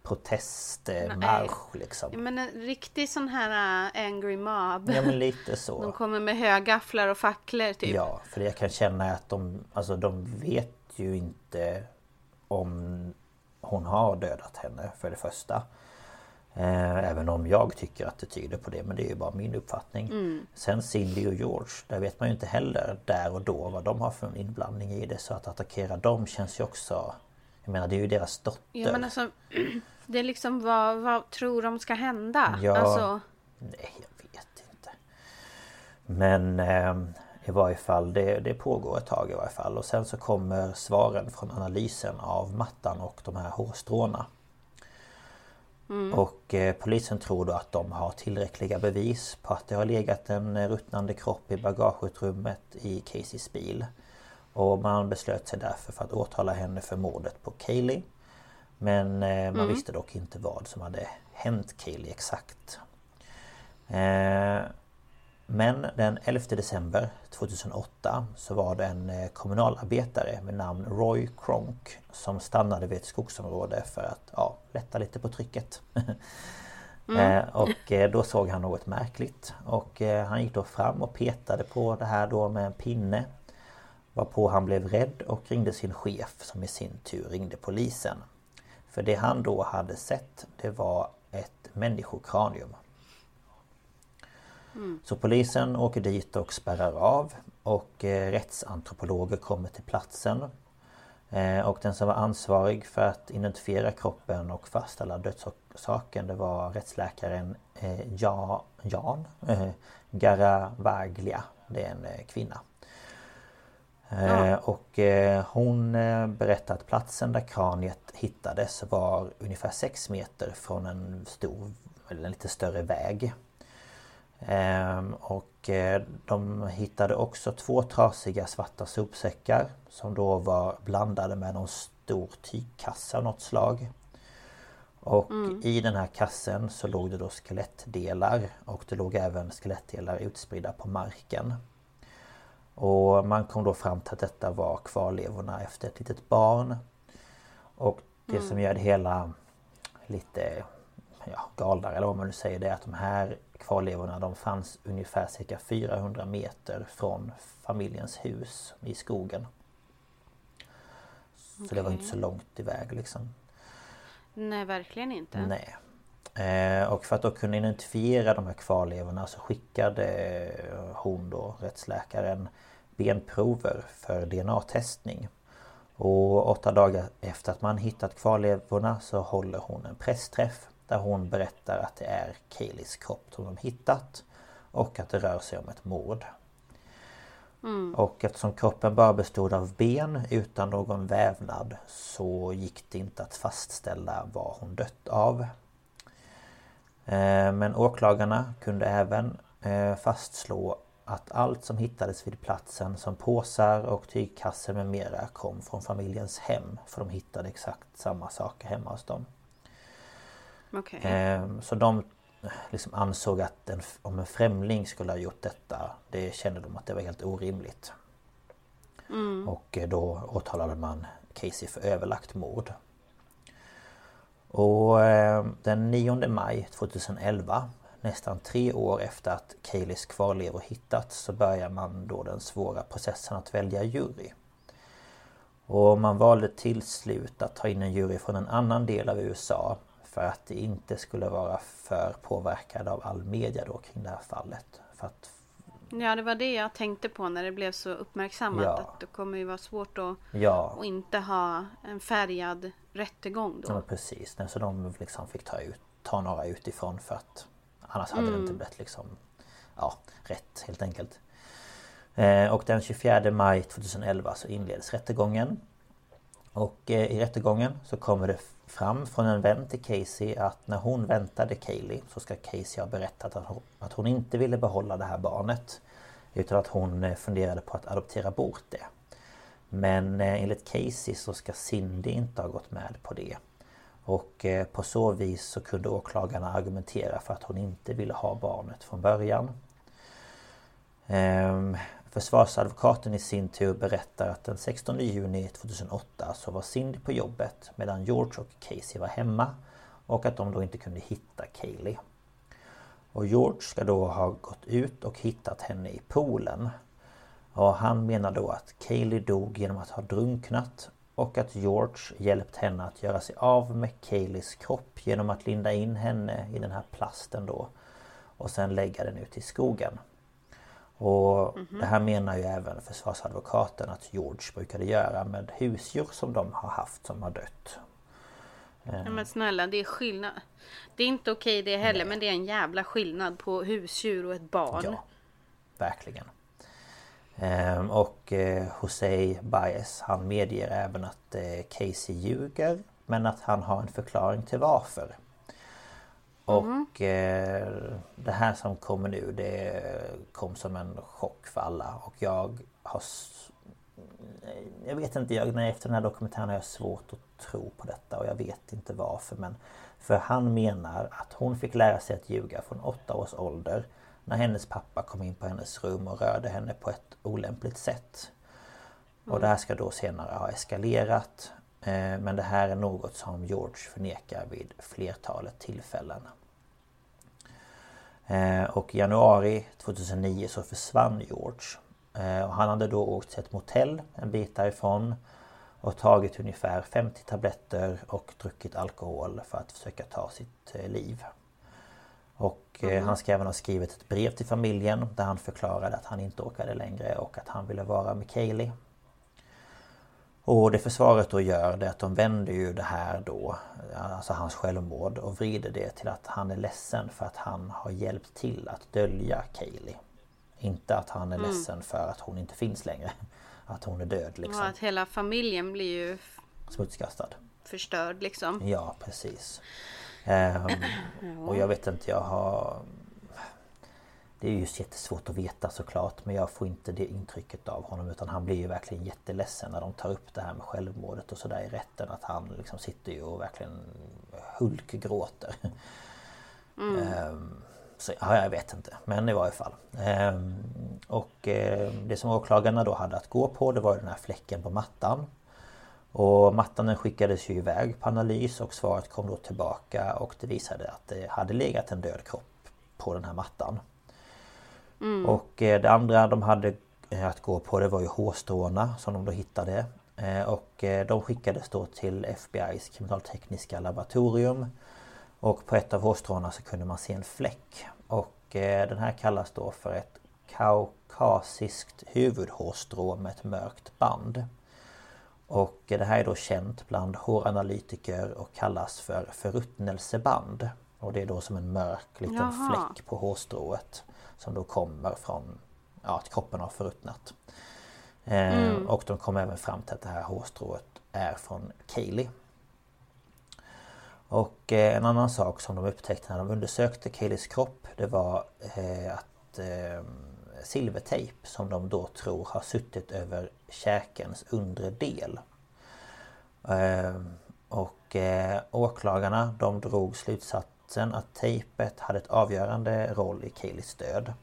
Protestmarsch liksom Men en riktig sån här äh, angry mob. Ja men lite De så kommer med högafflar och facklor typ. Ja, för jag kan känna att de Alltså de vet ju inte Om Hon har dödat henne för det första Eh, Även om jag tycker att det tyder på det men det är ju bara min uppfattning. Sen Cindy och George, där vet man ju inte heller där och då vad de har för inblandning i det. Så att attackera dem känns ju också... Jag menar det är ju deras dotter. Ja men alltså Det är liksom vad, vad tror de ska hända? Ja. Alltså, Nej, jag vet inte. Men eh, i varje fall, det, det pågår ett tag i varje fall. Och sen så kommer svaren från analysen av mattan och de här hårstråna. Och eh, polisen tror då att de har tillräckliga bevis på att det har legat en ruttnande kropp i bagageutrymmet i Caseys bil. Och man beslöt sig därför för att åtala henne för mordet på Kaylee. Men eh, man visste dock inte vad som hade hänt Kaylee exakt. Eh, men den 11 december 2008 så var det en eh, kommunalarbetare med namn Roy Kronk som stannade vid ett skogsområde för att ja, lätta lite på trycket. Eh, och eh, då såg han något märkligt och han gick då fram och petade på det här då med en pinne. Varpå han blev rädd och ringde sin chef som i sin tur ringde polisen. För det han då hade sett det var ett människokranium. Så polisen åker dit och spärrar av och eh, rättsantropologer kommer till platsen. Eh, och den som var ansvarig för att identifiera kroppen och fastställa dödsorsaken det var rättsläkaren eh, ja, Jan eh, Garavaglia. Det är en eh, kvinna. Eh, och eh, hon berättade att platsen där kraniet hittades var ungefär 6 meter från en stor, eller en lite större väg. Ehm, och eh, de hittade också två trasiga svarta sopsäckar som då var blandade med någon stor tygkasse av något slag. Och i den här kassen så låg det då skelettdelar och det låg även skelettdelar utspridda på marken. Och man kom då fram till att detta var kvarlevorna efter ett litet barn. Och det som gör det hela lite ja, galnare eller vad man nu säger det är att de här kvarlevorna de fanns ungefär cirka 400 meter från familjens hus i skogen. Så det var inte så långt iväg liksom. nej verkligen inte. Nej. Eh, och för att då kunna identifiera de här kvarlevorna så skickade eh, hon då, rättsläkaren, benprover för DNA-testning. Och åtta dagar efter att man hittat kvarlevorna så håller hon en pressträff där hon berättar att det är Kayleys kropp som de hittat och att det rör sig om ett mord. Och eftersom kroppen bara bestod av ben utan någon vävnad så gick det inte att fastställa vad hon dött av. Eh, Men åklagarna kunde även eh, fastslå att allt som hittades vid platsen som påsar och tygkassar med mera kom från familjens hem. För de hittade exakt samma saker hemma hos dem. Okej. Eh, Så de liksom ansåg att en, om en främling skulle ha gjort detta Det kände de att det var helt orimligt. Och eh, då åtalade man Casey för överlagt mord. Och eh, den 9 maj 2011 Nästan tre år efter att Kayleys kvarlevor hittats så börjar man då den svåra processen att välja jury. Och man valde till slut att ta in en jury från en annan del av USA för att det inte skulle vara för påverkad av all media då kring det här fallet. För att Ja, det var det jag tänkte på när det blev så uppmärksammat. Ja. Att det kommer ju vara svårt att, Ja. att inte ha en färgad rättegång då. Ja precis, så de liksom fick ta, ut, ta några utifrån för att annars hade det Mm. inte blivit liksom Ja, rätt helt enkelt. Eh, och den 24 maj 2011 så inleds rättegången. Och eh, i rättegången så kommer det fram från en vän till Casey att när hon väntade Kaylee så ska Casey ha berättat att hon, att hon inte ville behålla det här barnet. Utan att hon eh, funderade på att adoptera bort det. Men eh, enligt Casey så ska Cindy inte ha gått med på det. Och eh, på så vis så kunde åklagarna argumentera för att hon inte ville ha barnet från början. Ehm, Försvarsadvokaten i sin tur berättar att den 16 juni 2008 så var Cindy på jobbet medan George och Casey var hemma och att de då inte kunde hitta Kaylee. Och George ska då ha gått ut och hittat henne i poolen. Och han menar då att Kaylee dog genom att ha drunknat och att George hjälpt henne att göra sig av med Kayleys kropp genom att linda in henne i den här plasten då och sen lägga den ut i skogen. Och det här menar ju även försvarsadvokaten att George brukade göra med husdjur som de har haft som har dött. Ja, men snälla, det är skillnad. Det är inte okej det heller, men det är en jävla skillnad på husdjur och ett barn. Ja, verkligen. Ehm, och eh, Jose Baez han medger även att eh, Casey ljuger men att han har en förklaring till varför. Och eh, det här som kommer nu det kom som en chock för alla och jag har... Jag vet inte, jag, när efter den här dokumentären har jag svårt att tro på detta och jag vet inte varför men... För han menar att hon fick lära sig att ljuga från åtta års ålder när hennes pappa kom in på hennes rum och rörde henne på ett olämpligt sätt. Och det här ska då senare ha eskalerat. eh, Men det här är något som George förnekar vid flertalet tillfällen. Eh, Och i januari 2009 så försvann George. Eh, Och han hade då åkt till ett motell en bit därifrån och tagit ungefär 50 tabletter och druckit alkohol för att försöka ta sitt eh, liv. Och eh, han ska även ha skrivit ett brev till familjen där han förklarade att han inte orkade längre och att han ville vara med Kaylee. Och det försvaret då gör det att de vänder ju det här då, alltså hans självmord och vrider det till att han är ledsen för att han har hjälpt till att dölja Kaylee. Inte att han är ledsen för att hon inte finns längre. Att hon är död liksom. Och att hela familjen blir ju Smutskastad. förstörd liksom. Ja, precis. Ehm, och jag vet inte, jag har... Det är ju jättesvårt att veta såklart men jag får inte det intrycket av honom utan han blir ju verkligen jätteledsen när de tar upp det här med självmordet och sådär i rätten att han liksom sitter ju och verkligen hulkgråter. Ehm, så ja, jag vet inte men i varje fall. Ehm, och eh, det som åklagarna då hade att gå på det var den här fläcken på mattan. Och mattan den skickades ju iväg på analys och svaret kom då tillbaka och det visade att det hade legat en död kropp på den här mattan. Och eh, det andra de hade eh, att gå på det var ju hårstråna som de då hittade. Eh, Och de skickades då till FBI's kriminaltekniska laboratorium. Och på ett av hårstråna så kunde man se en fläck. Och den här kallas då för ett kaukasiskt huvudhårstrå med ett mörkt band. Och det här är då känt bland håranalytiker och kallas för förruttnelseband. Och det är då som en mörk liten Jaha. fläck på hårstrået. Som då kommer från ja, att kroppen har förruttnat. Eh, Och de kom även fram till att det här hårstrået är från Kaylee. Och eh, en annan sak som de upptäckte när de undersökte Kayleys kropp det var eh, att eh, silvertejp som de då tror har suttit över käkens undre del. Eh, och åklagarna de drog slutsatsen att tejpet hade ett avgörande roll i Kayleys död.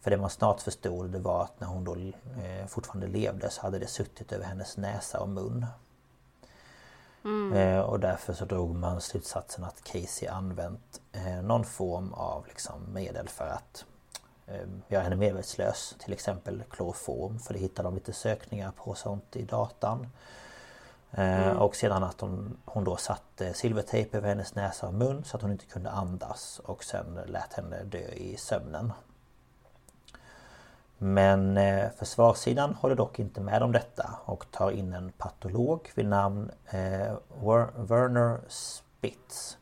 För det man snart förstod det var att när hon då eh, fortfarande levde så hade det suttit över hennes näsa och mun. Eh, och därför så drog man slutsatsen att Casey använt eh, någon form av liksom, medel för att eh, göra henne medvetslös. Till exempel kloroform för det hittade de lite sökningar på sånt i datan. Mm. Och sedan att hon, hon då satte silvertejp över hennes näsa och mun så att hon inte kunde andas och sen lät henne dö i sömnen. Men eh, försvarssidan håller dock inte med om detta och tar in en patolog vid namn eh, Werner Spitz.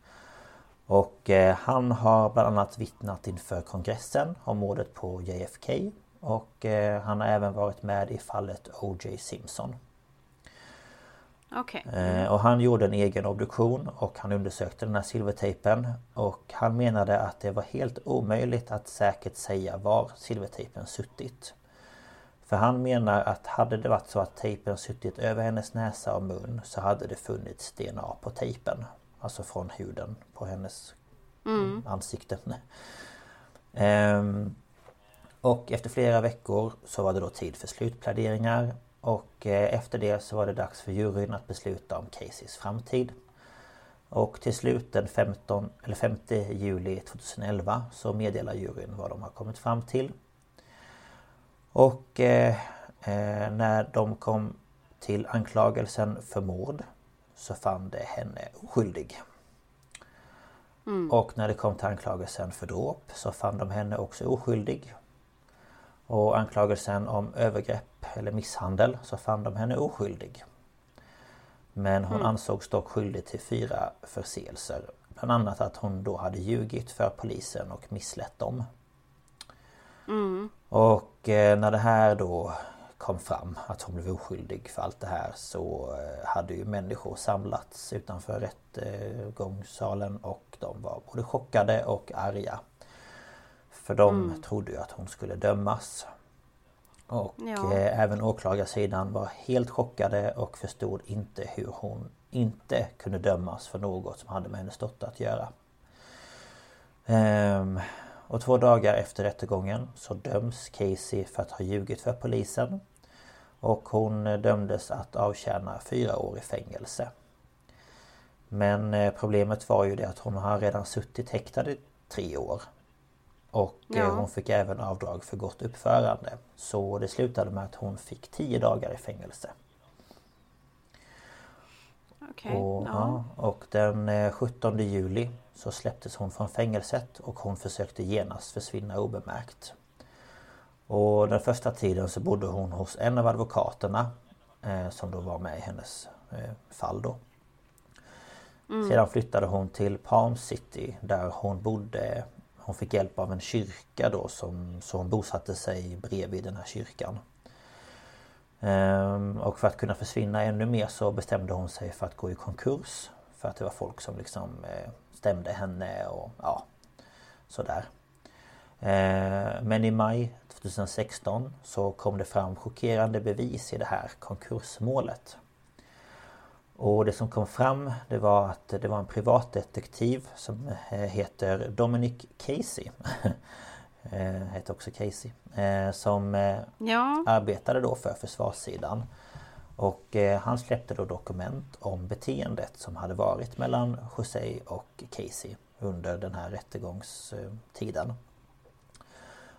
Och eh, han har bland annat vittnat inför kongressen om mordet på JFK och eh, han har även varit med i fallet O.J. Simpson. Okay. Eh, och han gjorde en egen obduktion och han undersökte den här silvertejpen och han menade att det var helt omöjligt att säkert säga var silvertejpen suttit. För han menar att hade det varit så att tejpen suttit över hennes näsa och mun så hade det funnits DNA på tejpen. Alltså från huden på hennes mm. ansikte. Ehm, och efter flera veckor så var det då tid för slutpläderingar och eh, efter det så var det dags för juryn att besluta om Caseys framtid. Och till slut den 15, eller 5 juli 2011 så meddelar juryn vad de har kommit fram till. Och eh, eh, när de kom till anklagelsen för mord så fann det henne oskyldig. Mm. Och när det kom till anklagelsen för dråp så fann de henne också oskyldig. Och anklagelsen om övergrepp eller misshandel så fann de henne oskyldig. Men hon mm. ansågs dock skyldig till fyra förseelser. Bland annat att hon då hade ljugit för polisen och misslett dem. Mm. Och eh, när det här då kom fram att hon blev oskyldig för allt det här så eh, hade ju människor samlats utanför rättegångssalen och de var både chockade och arga. För de mm. trodde ju att hon skulle dömas. Och ja. eh, även åklagarsidan var helt chockade och förstod inte hur hon inte kunde dömas för något som hade med hennes dotter att göra. Ehm, och två dagar efter rättegången så döms Casey för att ha ljugit för polisen. Och hon dömdes att avtjäna fyra år i fängelse. Men eh, problemet var ju det att hon har redan suttit häktad i tre år. Och eh, ja. hon fick även avdrag för gott uppförande. Så det slutade med att hon fick 10 dagar i fängelse. Okay, och, ja. och den 17 eh, juli så släpptes hon från fängelset och hon försökte genast försvinna obemärkt. Och den första tiden så bodde hon hos en av advokaterna eh, som då var med i hennes eh, fall då. Mm. Sedan flyttade hon till Palm City där hon bodde hon fick hjälp av en kyrka då som, så hon bosatte sig bredvid den här kyrkan. Ehm, och för att kunna försvinna ännu mer så bestämde hon sig för att gå i konkurs. För att det var folk som liksom eh, stämde henne och ja Sådär. Ehm, men i maj 2016 så kom det fram chockerande bevis i det här konkursmålet. Och det som kom fram det var att det var en privatdetektiv som eh, heter Dominic Casey. Eh, heter också Casey. Eh, som ja. arbetade då för försvarssidan. Och han släppte då dokument om beteendet som hade varit mellan José och Casey under den här rättegångstiden.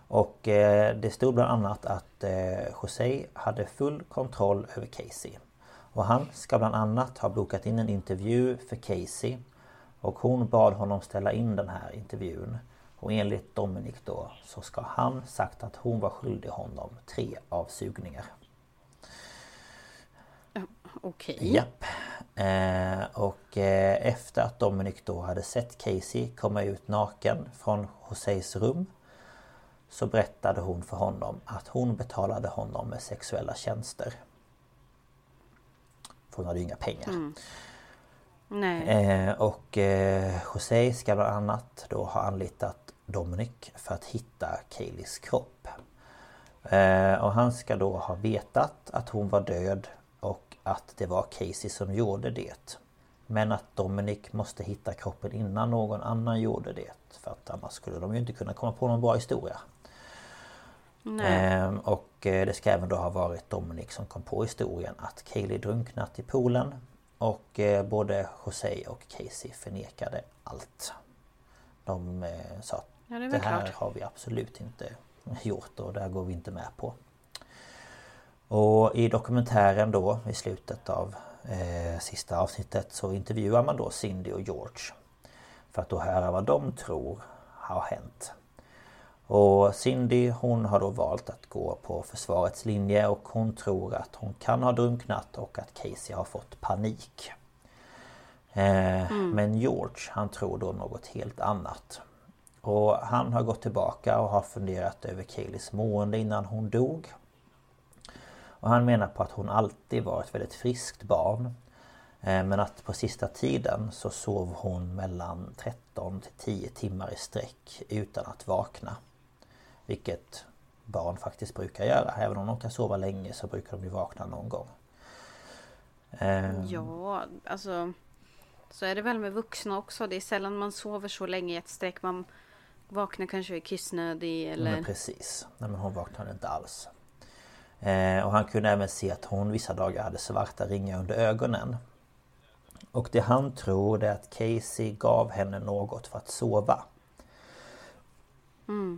Och det stod bland annat att José hade full kontroll över Casey. Och han ska bland annat ha bokat in en intervju för Casey och hon bad honom ställa in den här intervjun. Och enligt Dominic då så ska han sagt att hon var skyldig honom tre avsugningar. Okej. Okay. Japp. Eh, och eh, efter att Dominic då hade sett Casey komma ut naken från Josés rum så berättade hon för honom att hon betalade honom med sexuella tjänster. För hon hade ju inga pengar. Mm. Eh, och eh, José ska bland annat då ha anlitat Dominic för att hitta Kayleys kropp. Eh, och han ska då ha vetat att hon var död och att det var Casey som gjorde det. Men att Dominic måste hitta kroppen innan någon annan gjorde det. För att annars skulle de ju inte kunna komma på någon bra historia. Ehm, och eh, det ska även då ha varit Dominic som kom på historien att Kaylee drunknat i poolen. Och eh, både José och Casey förnekade allt. De eh, sa att ja, det, det, här klart. har vi absolut inte gjort och det här går vi inte med på. Och i dokumentären då i slutet av eh, sista avsnittet så intervjuar man då Cindy och George. För att då höra vad de tror har hänt. Och Cindy hon har då valt att gå på försvarets linje och hon tror att hon kan ha drunknat och att Casey har fått panik. Eh, Men George han tror då något helt annat. Och han har gått tillbaka och har funderat över Kayleys mående innan hon dog. Och han menar på att hon alltid var ett väldigt friskt barn. Eh, Men att på sista tiden så sov hon mellan 13 till 10 timmar i sträck utan att vakna. Vilket barn faktiskt brukar göra. Även om de kan sova länge så brukar de ju vakna någon gång. Eh, Ja, alltså så är det väl med vuxna också. Det är sällan man sover så länge i ett streck. Man vaknar kanske är kissnödig eller... Men precis. Nej, men hon vaknade inte alls. Eh, och han kunde även se att hon vissa dagar hade svarta ringar under ögonen. Och det han tror är att Casey gav henne något för att sova.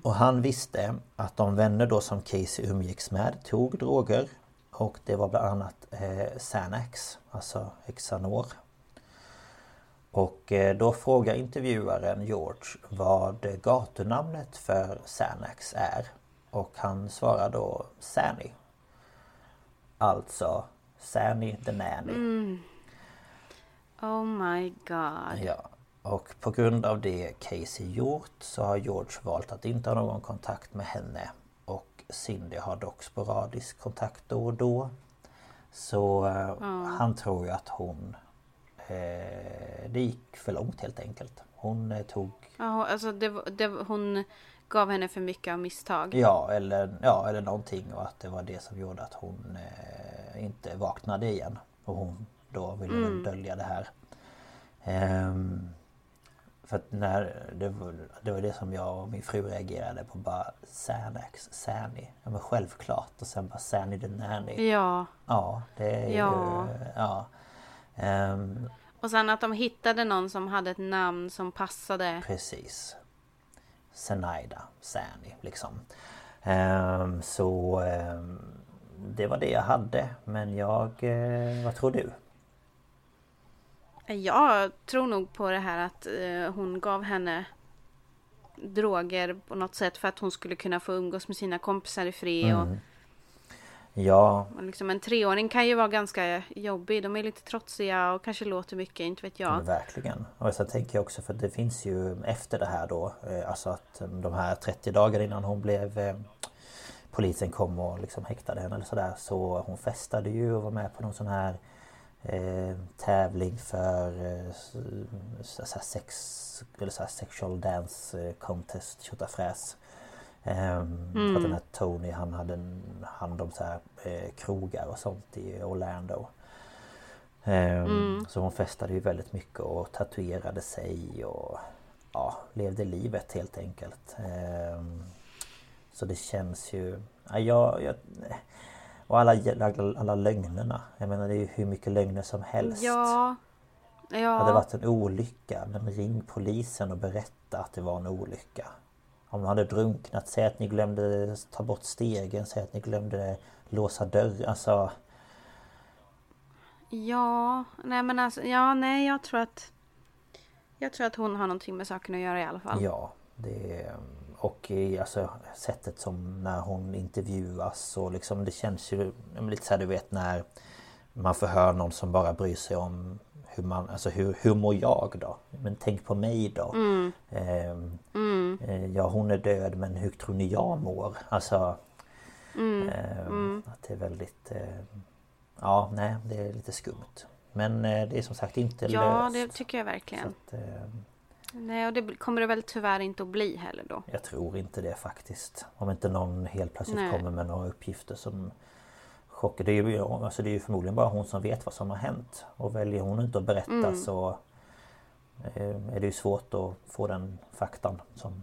Och han visste att de vänner då som Casey umgicks med tog droger. Och det var bland annat eh, Xanax, alltså Xanor. Och eh, då frågar intervjuaren George vad gatunamnet för Xanax är. Och han svarar då Sanny. Alltså Sanny the Nanny. Oh my god. Ja. Och på grund av det Casey gjort så har George valt att inte ha någon kontakt med henne. Och Cindy har dock sporadisk kontakt då och då. Så eh, han tror ju att hon... Eh, det gick för långt helt enkelt. Hon eh, tog... Ja, alltså det, det, hon gav henne för mycket av misstag. Ja eller, ja, eller någonting och att det var det som gjorde att hon eh, inte vaknade igen. Och hon då ville väl dölja det här. Ehm, för att när det, var, det var det som jag och min fru reagerade på bara Xanax, Sanny. Ja men självklart och sen bara Sanny the Nanny. Ja. Ja det är Ja. ju... Ja. Ehm, Och sen att de hittade någon som hade ett namn som passade. Precis. Zenaida, Sani liksom. Ehm, så ehm, det var det jag hade. Men jag... Eh, vad tror du? Jag tror nog på det här att eh, hon gav henne droger på något sätt för att hon skulle kunna få umgås med sina kompisar i fred. Och, Ja, och liksom en treåring kan ju vara ganska jobbig. De är lite trotsiga och kanske låter mycket, inte vet jag. verkligen. Och så tänker jag också för det finns ju efter det här då eh, Alltså att eh, de här 30 dagarna innan hon blev eh, Polisen kom och liksom häktade henne eller sådär Så hon festade ju och var med på någon sån här eh, Tävling för eh, så, så sex Eller så sexual dance eh, contest tjotafräs För att den här Tony han hade en hand om så här eh, krogar och sånt i Orlando. Ehm, Så hon festade ju väldigt mycket och tatuerade sig och ja, levde livet helt enkelt. Ehm, så det känns ju... Ja, jag, jag, och alla, alla, alla lögnerna. Jag menar det är ju hur mycket lögner som helst. Ja. Hade det Ja. varit en olycka, men ring polisen och berätta att det var en olycka. Om de hade drunknat, säg att ni glömde ta bort stegen, säg att ni glömde låsa dörren. Alltså, Ja. Nej men alltså. Ja nej jag tror att. Jag tror att hon har någonting med saken att göra i alla fall. Ja, det och i, alltså sättet som när hon intervjuas och liksom det känns ju ja, lite så här du vet när man förhör någon som bara bryr sig om hur man, alltså hur, hur mår jag då? Men tänk på mig då. Ehm, eh, Ja hon är död men hur tror ni jag mår? Alltså ehm, att det är väldigt eh, Ja nej det är lite skumt. Men eh, det är som sagt inte Ja löst. det tycker jag verkligen. Att, eh, Nej och det kommer det väl tyvärr inte att bli heller då. Jag tror inte det faktiskt. Om inte någon helt plötsligt Nej. kommer med några uppgifter som chockar. Det är, ju, alltså det är ju förmodligen bara hon som vet vad som har hänt. Och väljer hon inte att berätta Mm. så eh, är det ju svårt att få den faktan som,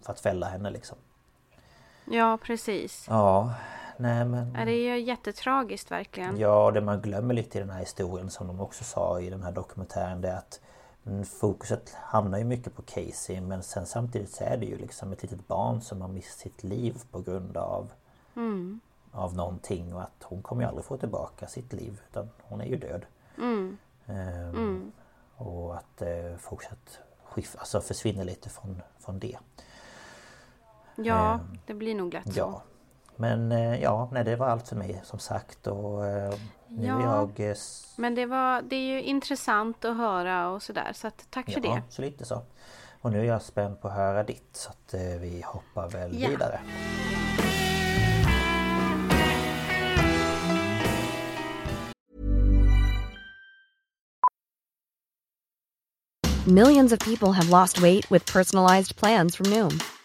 för att fälla henne liksom. Ja precis. Ja, nej men... Det är ju jättetragiskt verkligen. Ja, det man glömmer lite i den här historien som de också sa i den här dokumentären det är att Fokuset hamnar ju mycket på Casey men sen samtidigt så är det ju liksom ett litet barn som har mist sitt liv på grund av Av någonting och att hon kommer ju aldrig få tillbaka sitt liv utan hon är ju död. Mm. Ehm, Och att det fortsatt skif- alltså försvinner lite från, från det. Ja, Ehm, det blir nog lätt så. Ja. Men eh, ja, nej det var allt för mig som sagt och eh, nu Ja. är jag... eh, Men det, var, det är ju intressant att höra och sådär. Så att, tack för ja, det. så lite så. Och nu är jag spänd på att höra ditt så att vi hoppar väl Ja. vidare. Millions of people have lost weight with personalized plans from Noom,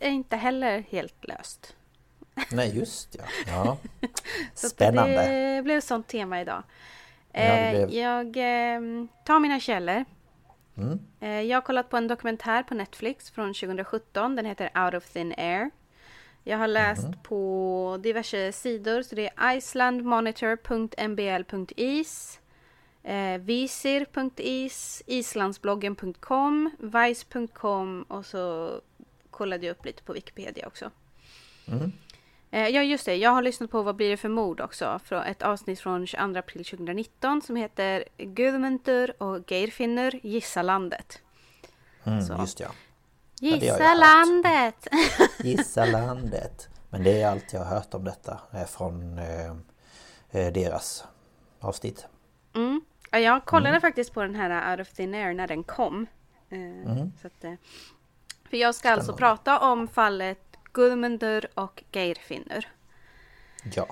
är inte heller helt löst. Nej just ja. ja. Spännande. Det blev ett sånt tema idag. Ja, Eh, blev- Jag eh, tar mina källor. Mm. Eh, Jag har kollat på en dokumentär på Netflix från 2017. Den heter Out of thin air. Jag har läst Mhm. på diverse sidor. Så det är icelandmonitor.mbl.is eh, visir.is, islandsbloggen.com, vice.com och så kollade jag upp lite på Wikipedia också. Mm. Eh, Ja just det, jag har lyssnat på Vad blir det för mord också. Från ett avsnitt från 22 april 2019 som heter Gudmundur och Geirfinnur gissa landet. Mm, Så. just ja. Gissa hört. landet! Gissa landet. Men det är allt jag har hört om detta eh, från eh, eh, deras avsnitt. Mm. Ja, jag kollade faktiskt på den här Out of thin air när den kom. Eh, Mm. så att, för jag ska alltså prata om fallet Gudmundur och Geirfinnur. Ja.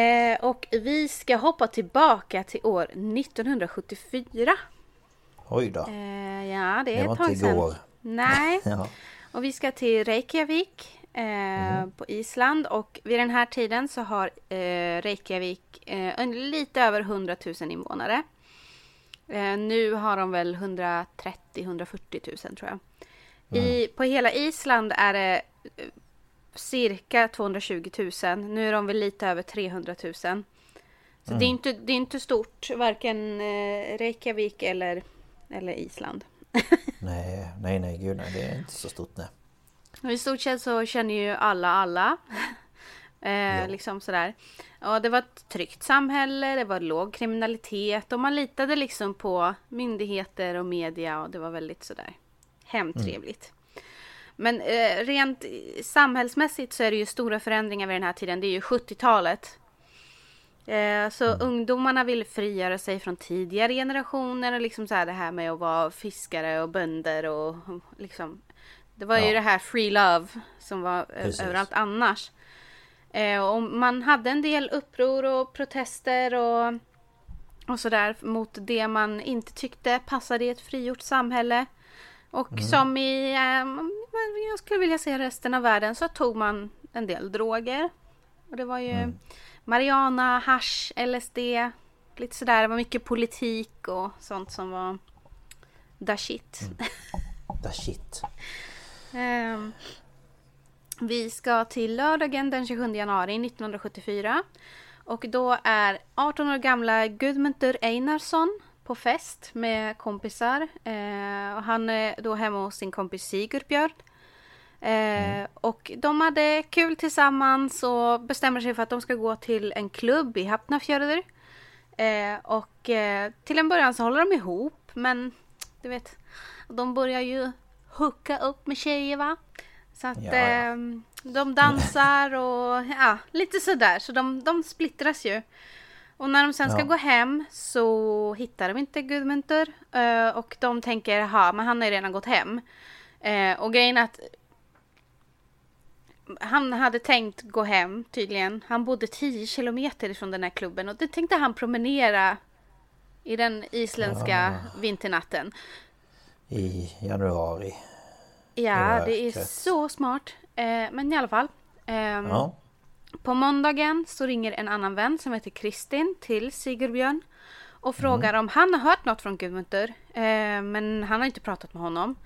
Eh, och vi ska hoppa tillbaka till år 1974. Oj då. Eh, ja, det är Det var ett tag sedan. igår. Nej. Ja. Och vi ska till Reykjavik eh, Mhm. på Island och vid den här tiden så har eh, Reykjavik eh, lite över 100 000 invånare. Eh, nu har de väl 130-140 000 tror jag. I, på hela Island är det eh, cirka 220 000. Nu är de väl lite över 300 000. Så det, är inte, det är inte stort, varken eh, Reykjavik eller, eller Island. Nej, nej, nej, gud nej. Det är inte så stort nej. I stort sett så känner ju alla alla. eh, Liksom sådär. Och det var ett tryggt samhälle, det var låg kriminalitet och man litade liksom på myndigheter och media och det var väldigt sådär hemtrevligt. Men eh, rent samhällsmässigt så är det ju stora förändringar vid den här tiden. Det är ju 70-talet. Eh, så ungdomarna vill frigöra sig från tidigare generationer och liksom så här det här med att vara fiskare och bönder och liksom det var ju Ja. det här free love som var ö- Precis. överallt annars. Eh, och man hade en del uppror och protester och, och sådär mot det man inte tyckte passade i ett frigjort samhälle. Och som i, eh, jag skulle vilja säga resten av världen, så tog man en del droger. Och det var ju Mariana, hash, LSD, lite sådär. Det var mycket politik och sånt som var da shit. Da shit. Ehm, vi ska till lördagen den 27 januari 1974. Och då är 18 år gamla Gudmundur Einarsson på fest med kompisar. Eh, och han är då hemma hos sin kompis Sigurbjörn. Eh, Och de hade kul tillsammans och bestämmer sig för att de ska gå till en klubb i Hafnarfjörður. Eh, och eh, till en början så håller de ihop men du vet, de börjar ju hooka upp med tjejer va. Så att Ja, ja. Eh, de dansar och ja, lite sådär. Så de, de splittras ju. Och när de sen ska Ja. gå hem så hittar de inte Gudmundur. eh, Och de tänker, jaha, men han har ju redan gått hem. Eh, Och grejen är att han hade tänkt gå hem tydligen. Han bodde 10 kilometer ifrån den här klubben och det tänkte han promenera i den isländska vinternatten. I januari. Ja, I det är så smart. Eh, men i alla fall. ehm, Ja. På måndagen så ringer en annan vän som heter Kristin till Sigurbjörn och frågar om han har hört något från Gudmundur. Eh, men han har inte pratat med honom.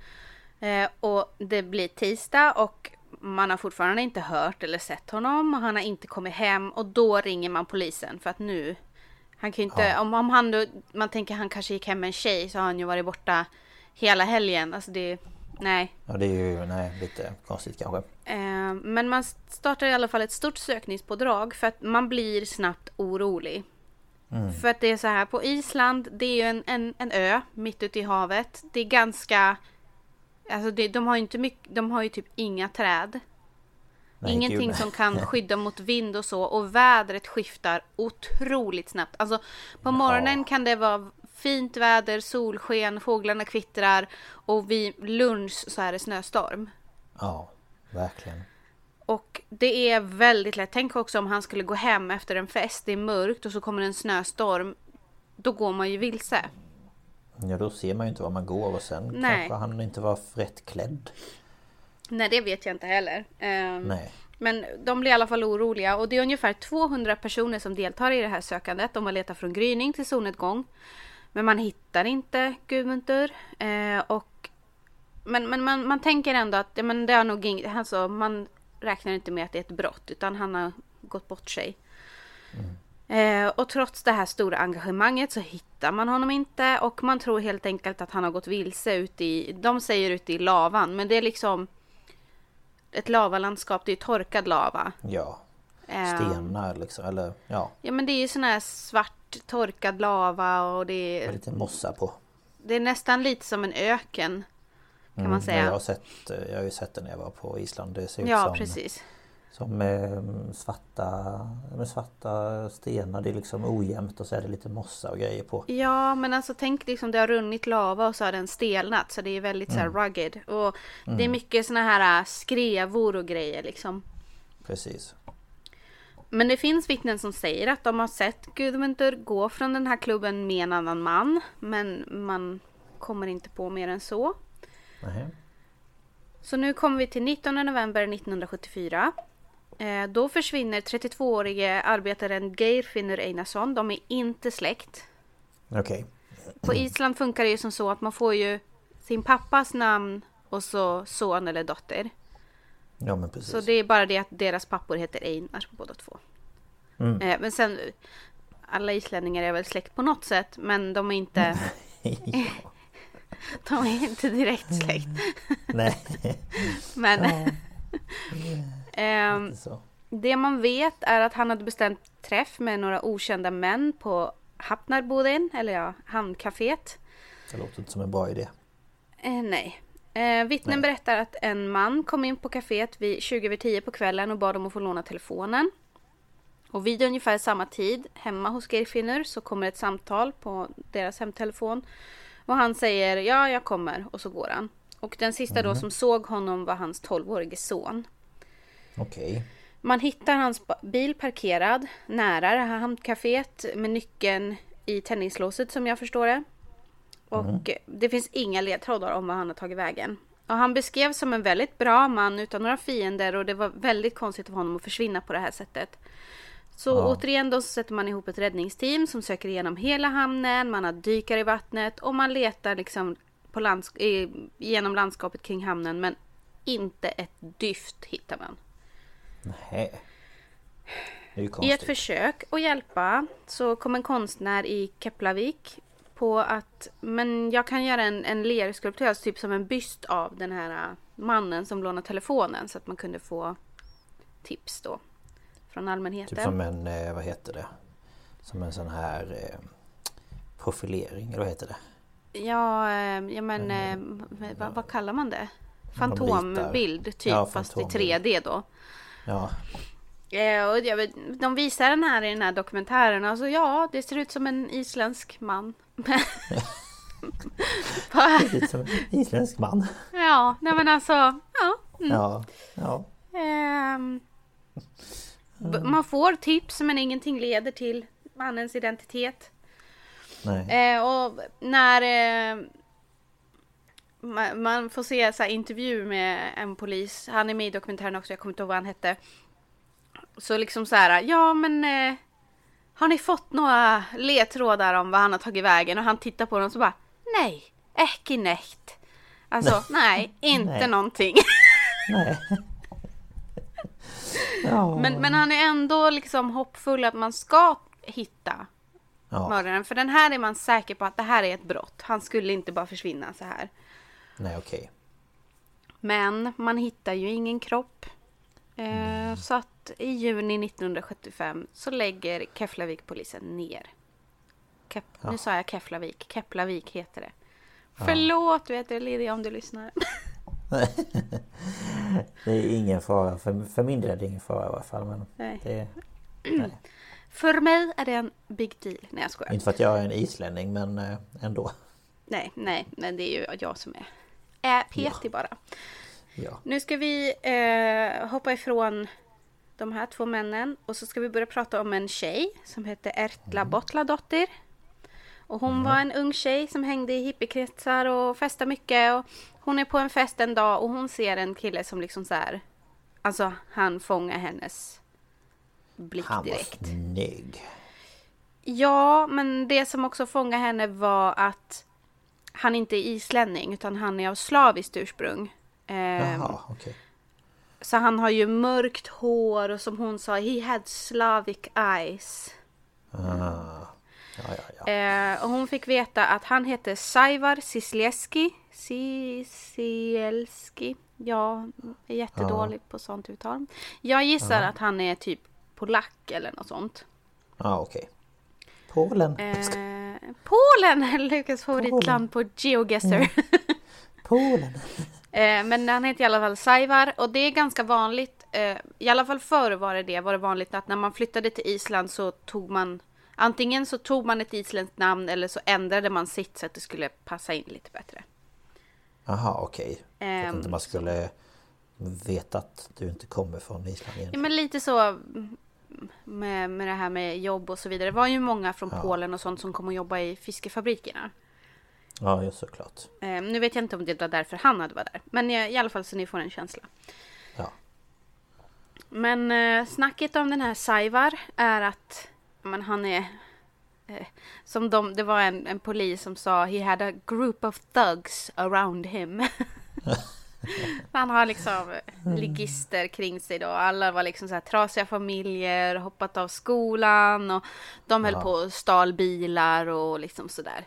Eh, och det blir tisdag och man har fortfarande inte hört eller sett honom och han har inte kommit hem och då ringer man polisen för att nu han kan ju inte, Ja. om, om han då, man tänker han kanske gick hem med en tjej så har han ju varit borta hela helgen. Alltså det, nej. ja, det är ju nej, lite konstigt kanske. Eh, men man startar i alla fall ett stort sökningspådrag för att man blir snabbt orolig. Mm. För att det är så här, på Island, det är ju en, en, en ö mitt ute i havet. Det är ganska... Alltså det, de har ju inte mycket, de har ju typ inga träd. Nej, Ingenting som kan skydda mot vind och så. Och vädret skiftar otroligt snabbt. Alltså på morgonen kan det vara fint väder, solsken, fåglarna kvittrar. Och vid lunch så är det snöstorm. Ja, verkligen. Och det är väldigt lätt. Tänk också om han skulle gå hem efter en fest, det är mörkt och så kommer en snöstorm. Då går man ju vilse. Ja, då ser man ju inte var man går och sen Nej. kanske han inte var rätt klädd. Nej, det vet jag inte heller. Ehm, Nej. Men de blir i alla fall oroliga och det är ungefär 200 personer som deltar i det här sökandet. De har letat från gryning till solnedgång. Men man hittar inte Gudmundur. Eh, och, men men man, man tänker ändå att ja, men det har nog inget, alltså, man räknar inte med att det är ett brott utan han har gått bort sig. Eh, och trots det här stora engagemanget så hittar man honom inte och man tror helt enkelt att han har gått vilse ute i, de säger ute i lavan, men det är liksom ett lavalandskap, det är torkad lava. Ja. Eh, Stenar liksom, eller ja. Ja men det är ju sån här svart torkad lava och det är, lite mossa på. det är nästan lite som en öken. Kan man Mm, säga. Jag har, sett, eh, jag har ju sett det när jag var på Island. Det ser ut Ja som, precis. som eh, svarta, med svarta stenar. Det är liksom ojämnt och så är det lite mossa och grejer på. Ja men alltså tänk liksom det har runnit lava och så har den stelnat så det är väldigt så här Mm. rugged. Och det är mycket såna här äh, skrevor och grejer liksom. Precis. Men det finns vittnen som säger att de har sett Gudmundur gå från den här klubben med en annan man. Men man kommer inte på mer än så. Nähä. Så nu kommer vi till 19 november 1974. Eh, då försvinner 32-årige arbetaren Geir Finnur Einarsson. De är inte släkt. Okej. På Island funkar det ju som så att man får ju sin pappas namn och så son eller dotter. Ja men precis. Så det är bara det att deras pappor heter Einar båda två. Mm. Eh, men sen alla islänningar är väl släkt på något sätt men de är inte, ja. de är inte direkt släkt. Nej. Men så. det man vet är att han hade bestämt träff med några okända män på Hapnarboden, eller ja, hamncaféet. Det låter inte som en bra idé. Eh, nej. Eh, vittnen Nej. berättar att en man kom in på kaféet vid 20 över 10 på kvällen och bad om att få låna telefonen. Och vid ungefär samma tid, hemma hos Geirfinnur, så kommer ett samtal på deras hemtelefon. Och han säger ja, jag kommer och så går han. Och den sista då som såg honom var hans 12-årige son. Okej. Man hittar hans bil parkerad nära det här hamncaféet med nyckeln i tändningslåset som jag förstår det. Och det finns inga ledtrådar om vad han har tagit vägen. Och han beskrevs som en väldigt bra man utan några fiender och det var väldigt konstigt av honom att försvinna på det här sättet. Så Ja. återigen då så sätter man ihop ett räddningsteam som söker igenom hela hamnen, man har dykare i vattnet och man letar liksom på lands- i, genom landskapet kring hamnen men inte ett dyft hittar man. Nej. I ett försök att hjälpa så kom en konstnär i Keplavik på att men jag kan göra en, en lerskulptör, alltså typ som en byst av den här äh, mannen som lånade telefonen så att man kunde få tips då från allmänheten. Typ som en, eh, vad heter det? Som en sån här eh, profilering, eller vad heter det? Ja, eh, ja men eh, vad, vad kallar man det? Fantombild typ Ja, fast i fantombild. 3D då. Ja, Eh, och jag de visar den här i den här dokumentären. Alltså ja, det ser ut som en isländsk man. Det ser ut som en isländsk man. ja, nej men alltså. Ja. Mm. Ja, ja. B- man får tips men ingenting leder till mannens identitet. Eh, och när eh, man, man får se så här, intervju med en polis, han är med i dokumentären också, jag kommer inte ihåg vad han hette. Så liksom så här, ja men eh, har ni fått några ledtrådar om vad han har tagit vägen? Och han tittar på dem och så bara, nej, nächt. Alltså, nej, inte Nej. någonting. Nej. Ja. Men, men han är ändå liksom hoppfull att man ska hitta Ja. mördaren. För den här är man säker på att det här är ett brott. Han skulle inte bara försvinna så här. Nej, okej. Men man hittar ju ingen kropp. Eh, Så att i juni 1975 så lägger Keflavik-polisen ner. Kep, Nu Ja. sa jag Keflavik. Keplavik heter det. Förlåt vet du Lydia om du lyssnar. Det är ingen fara. För, för min del är det ingen fara i alla fall. Men Nej. det, nej. För mig är det en big deal. Nej jag skojar. Inte för att jag är en islänning men eh, ändå. Nej, nej, men det är ju jag som är, är petig bara. Ja. Nu ska vi eh, hoppa ifrån de här två männen och så ska vi börja prata om en tjej som heter Ertla Bottladottir. Och hon var en ung tjej som hängde i hippiekretsar och festade mycket. Och hon är på en fest en dag och hon ser en kille som liksom så här. Alltså han fångar hennes blick Han var direkt. snygg. Ja, men det som också fångade henne var att han inte är islänning utan han är av slaviskt ursprung. Ehm, Jaha, okej. så han har ju mörkt hår och som hon sa, he had Slavic eyes. Ah. Ja, ja, ja. Eh, och hon fick veta att han hette Saivar Sislieski. Sielski. Jag är jättedålig på sånt uttal. Jag gissar att han är typ polack eller något sånt. Ja, okej. Polen. Eh, Polen! Lukas favoritland på GeoGuessr. Polen. Eh, men han heter i alla fall Saivar och det är ganska vanligt. Eh, I alla fall förr var det det. Var det vanligt att när man flyttade till Island så tog man antingen så tog man ett isländskt namn eller så ändrade man sitt så att det skulle passa in lite bättre. Jaha, okej. Jag Ehm, tänkte man skulle veta att du inte kommer från Island Ja, egentligen. men lite så med, med det här med jobb och så vidare. Det var ju många från Ja. Polen och sånt som kom och jobba i fiskefabrikerna. Ja, just såklart. Eh, nu vet jag inte om det var därför han hade varit där. Men i, i alla fall så ni får en känsla. Ja. Men eh, snacket om den här Saivar är att men han är... Eh, som de, det var en, en polis som sa he had a group of thugs around him. han har liksom eh, ligister kring sig då. Alla var liksom så här trasiga familjer, hoppat av skolan och de höll Ja. på och stal bilar och liksom sådär.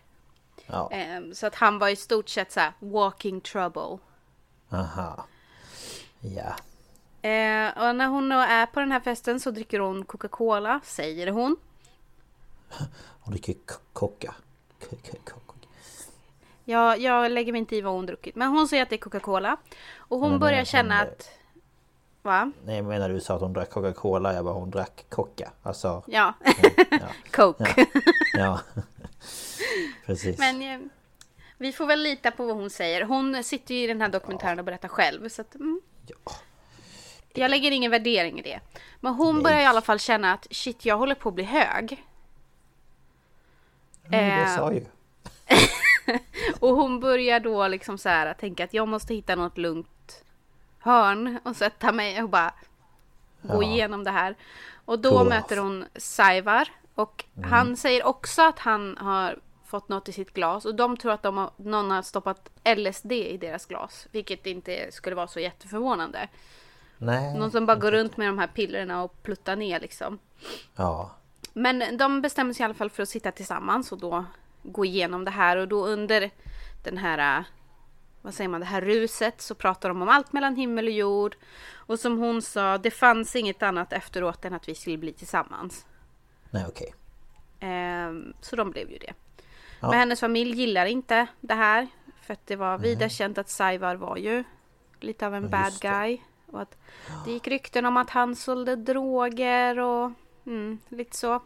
Ja. Eh, så att han var i stort sett så här walking trouble. Aha. Ja. Eh, och när hon är på den här festen så dricker hon Coca-Cola, säger hon. Hon dricker k- kocka. K- k- k- Jag, lägger mig inte i vad hon druckit. Men hon säger att det är Coca-Cola. Och hon Men börjar känna att... Va? Nej, jag menar du sa att hon drack Coca-Cola. Jag bara hon drack kocka. Alltså... Ja. ja. Coke. Ja. Precis. Men eh, vi får väl lita på vad hon säger. Hon sitter ju i den här dokumentären och berättar själv. Så att, mm. Jag lägger ingen värdering i det. Men hon Nej. börjar i alla fall känna att shit, jag håller på att bli hög. Ja, det eh, sa ju. Och hon börjar då liksom så här att tänka att jag måste hitta något lugnt hörn och sätta mig och bara gå Ja. igenom det här. Och då Cool möter hon Saivar och Mm. han säger också att han har fått något i sitt glas och de tror att de har, någon har stoppat LSD i deras glas, vilket inte skulle vara så jätteförvånande. Nej. Någon som bara går runt med de här pillerna och pluttar ner liksom. Ja. Men de bestämmer sig i alla fall för att sitta tillsammans och då gå igenom det här och då under den här, äh, vad säger man, det här ruset så pratar de om allt mellan himmel och jord. Och som hon sa, det fanns inget annat efteråt än att vi skulle bli tillsammans. Nej, okej. Ehm, så de blev ju det. Ja. Men hennes familj gillar inte det här. För att det var vida känt att Saivar var ju lite av en Ja, bad det. guy. Och att det gick rykten om att han sålde droger och mm, lite så.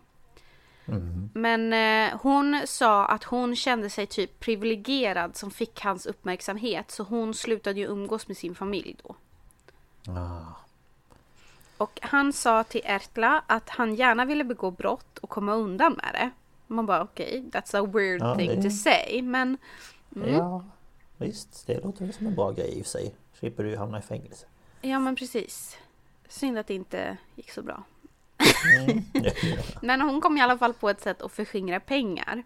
Mm. Men eh, hon sa att hon kände sig typ privilegierad som fick hans uppmärksamhet. Så hon slutade ju umgås med sin familj då. Ah. Och han sa till Ertla att han gärna ville begå brott och komma undan med det. Man bara okej, okay, that's a weird Ja, thing det- to say. Men mm, ja. Ja, visst. Det låter som en bra grej i och för sig. Slipper du hamna i fängelse. men precis. Synd att det inte gick så bra. Mm. Men hon kom i alla fall på ett sätt att förskingra pengar.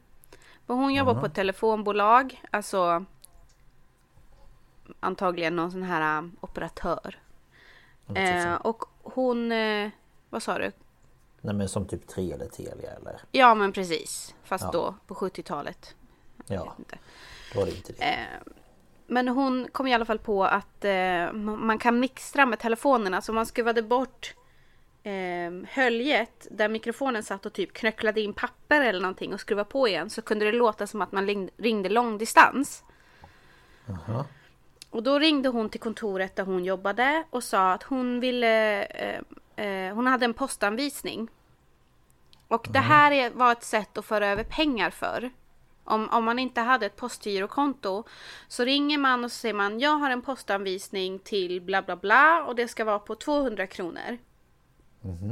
För hon jobbar Mhm. på ett telefonbolag, alltså antagligen någon sån här um, operatör. Eh, och hon, eh, vad sa du? Nej men som typ 3 eller Telia eller? Ja men precis, fast Ja. då på 70-talet. Ja, inte. då var det inte det. Eh, men hon kom i alla fall på att eh, ma- man kan mixtra med telefonerna. Så man skruvade bort eh, höljet där mikrofonen satt och typ knöcklade in papper eller någonting och skruva på igen. Så kunde det låta som att man ringde långdistans. Jaha. Och då ringde hon till kontoret där hon jobbade och sa att hon ville... Eh, eh, hon hade en postanvisning. Och det här är, var ett sätt att föra över pengar för. Om, om man inte hade ett postgirokonto så ringer man och säger man jag har en postanvisning till bla bla bla och det ska vara på 200 kronor.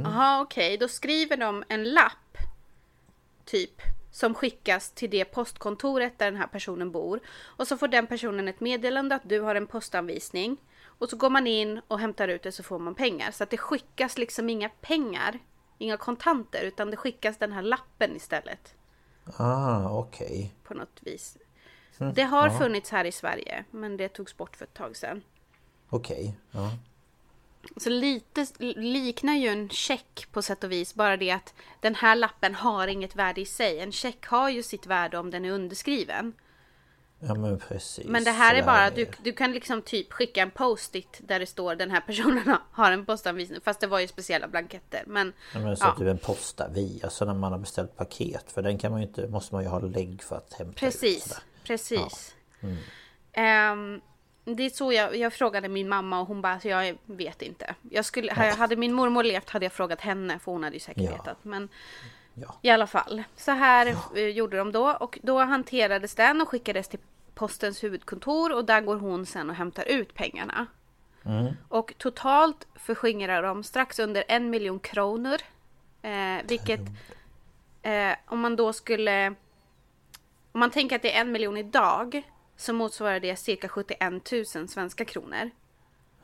Jaha okej, då skriver de en lapp typ som skickas till det postkontoret där den här personen bor. Och så får den personen ett meddelande att du har en postanvisning. Och så går man in och hämtar ut det så får man pengar. Så att det skickas liksom inga pengar, inga kontanter, utan det skickas den här lappen istället Ah, okej. på något vis. Mm, Det har ja. funnits här i Sverige, men det togs bort för ett tag sedan. Okej. Ja. Så lite liknar ju en check på sätt och vis. Bara det att den här lappen har inget värde i sig. En check har ju sitt värde om den är underskriven. Ja men precis. Men det här är bara, du, du kan liksom typ skicka en post-it där det står den här personen har en postanvisning. Fast det var ju speciella blanketter. Men Ja, men så ja, du en postavi, alltså när man har beställt paket. För den kan man ju inte, måste man ju ha lägg för att hämta ut. precis. sådär. Precis. Mm. Ehm, det är så jag, jag frågade min mamma och hon bara, så jag vet inte. Jag skulle, hade min mormor levt hade jag frågat henne för hon hade ju säkert Ja. vetat. Men Ja. i alla fall. Så här eh, gjorde de då och då hanterades den och skickades till postens huvudkontor och där går hon sen och hämtar ut pengarna. Mm. Och totalt förskingrar de strax under en miljon kronor. Eh, vilket eh, om man då skulle... Om man tänker att det är en miljon idag så motsvarar det cirka 71 000 svenska kronor.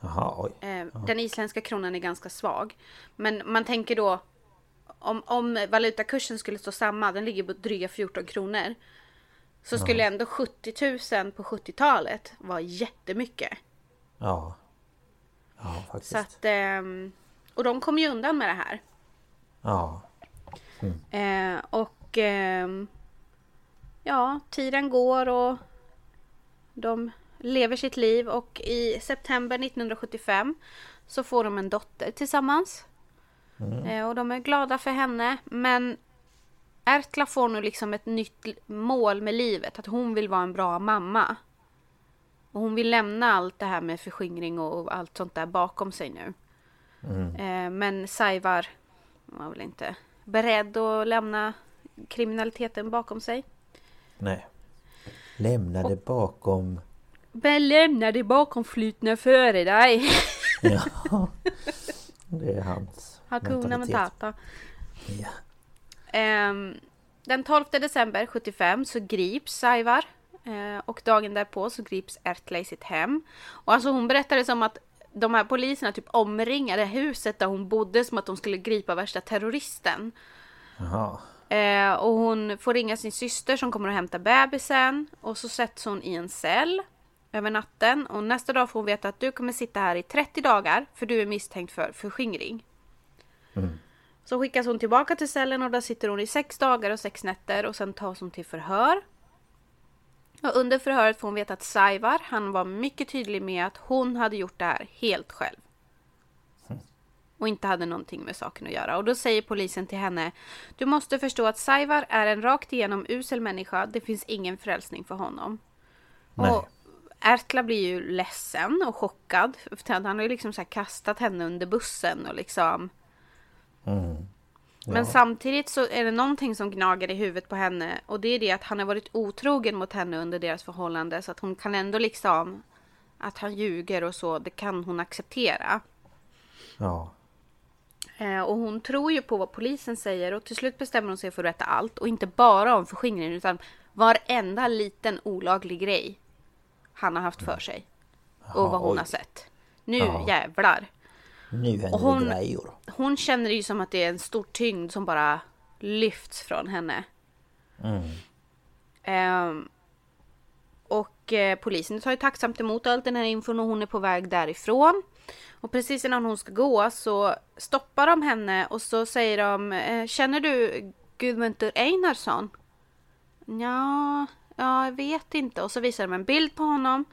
Jaha, oj. Eh, Den isländska kronan är ganska svag. Men man tänker då om, om valutakursen skulle stå samma, den ligger på dryga 14 kronor. Så skulle ändå 70 000 på 70-talet vara jättemycket. Ja. Ja, faktiskt. Så att, ehm, och de kom ju undan med det här. Ja. Eh, och ehm, ja, tiden går och de lever sitt liv och i september 1975 så får de en dotter tillsammans. Eh, och de är glada för henne men Ertla får nu liksom ett nytt mål med livet, att hon vill vara en bra mamma. Och hon vill lämna allt det här med förskingring och allt sånt där bakom sig nu. Eh, men Saivar var väl inte beredd att lämna kriminaliteten bakom sig. Nej. Lämna det bakom... Men lämna det bakom flutna före dig. Ja. Det är hans Hakuna. Matata. Ja. Ehm, den 12 december 75 så grips Saivar. Eh, och dagen därpå så grips Ertla i sitt hem. Och alltså hon berättade som att de här poliserna typ omringade huset där hon bodde som att de skulle gripa värsta terroristen. Jaha. Eh, och hon får ringa sin syster som kommer att hämta bebisen. Och så sätts hon i en cell över natten. Och nästa dag får hon veta att du kommer sitta här i 30 dagar för du är misstänkt för förskingring. Så skickas hon tillbaka till cellen och där sitter hon i sex dagar och sex nätter och sen tas hon till förhör. Och under förhöret får hon veta att Saivar, han var mycket tydlig med att hon hade gjort det här helt själv. Och inte hade någonting med saken att göra. Och då säger polisen till henne Du måste förstå att Saivar är en rakt igenom usel människa. Det finns ingen frälsning för honom. Nej. Och Ertla blir ju ledsen och chockad. För han har ju liksom så här kastat henne under bussen och liksom... Mm. Men samtidigt så är det någonting som gnager i huvudet på henne. Och det är det att han har varit otrogen mot henne under deras förhållande. Så att hon kan ändå liksom... Att han ljuger och så, det kan hon acceptera. Ja. Eh, och hon tror ju på vad polisen säger och till slut bestämmer hon sig för att berätta allt. Och inte bara om förskingringen utan varenda liten olaglig grej han har haft för sig. och vad hon har sett. Nu Ja. jävlar. Nu händer hon- det grejer. Hon känner ju som att det är en stor tyngd som bara lyfts från henne. Mm. Ehm, och eh, polisen tar ju tacksamt emot all den här infon och hon är på väg därifrån. Och precis innan hon ska gå så stoppar de henne och så säger de eh, Känner du Gudmundur Einarsson? Ja, jag vet inte. Och så visar de en bild på honom.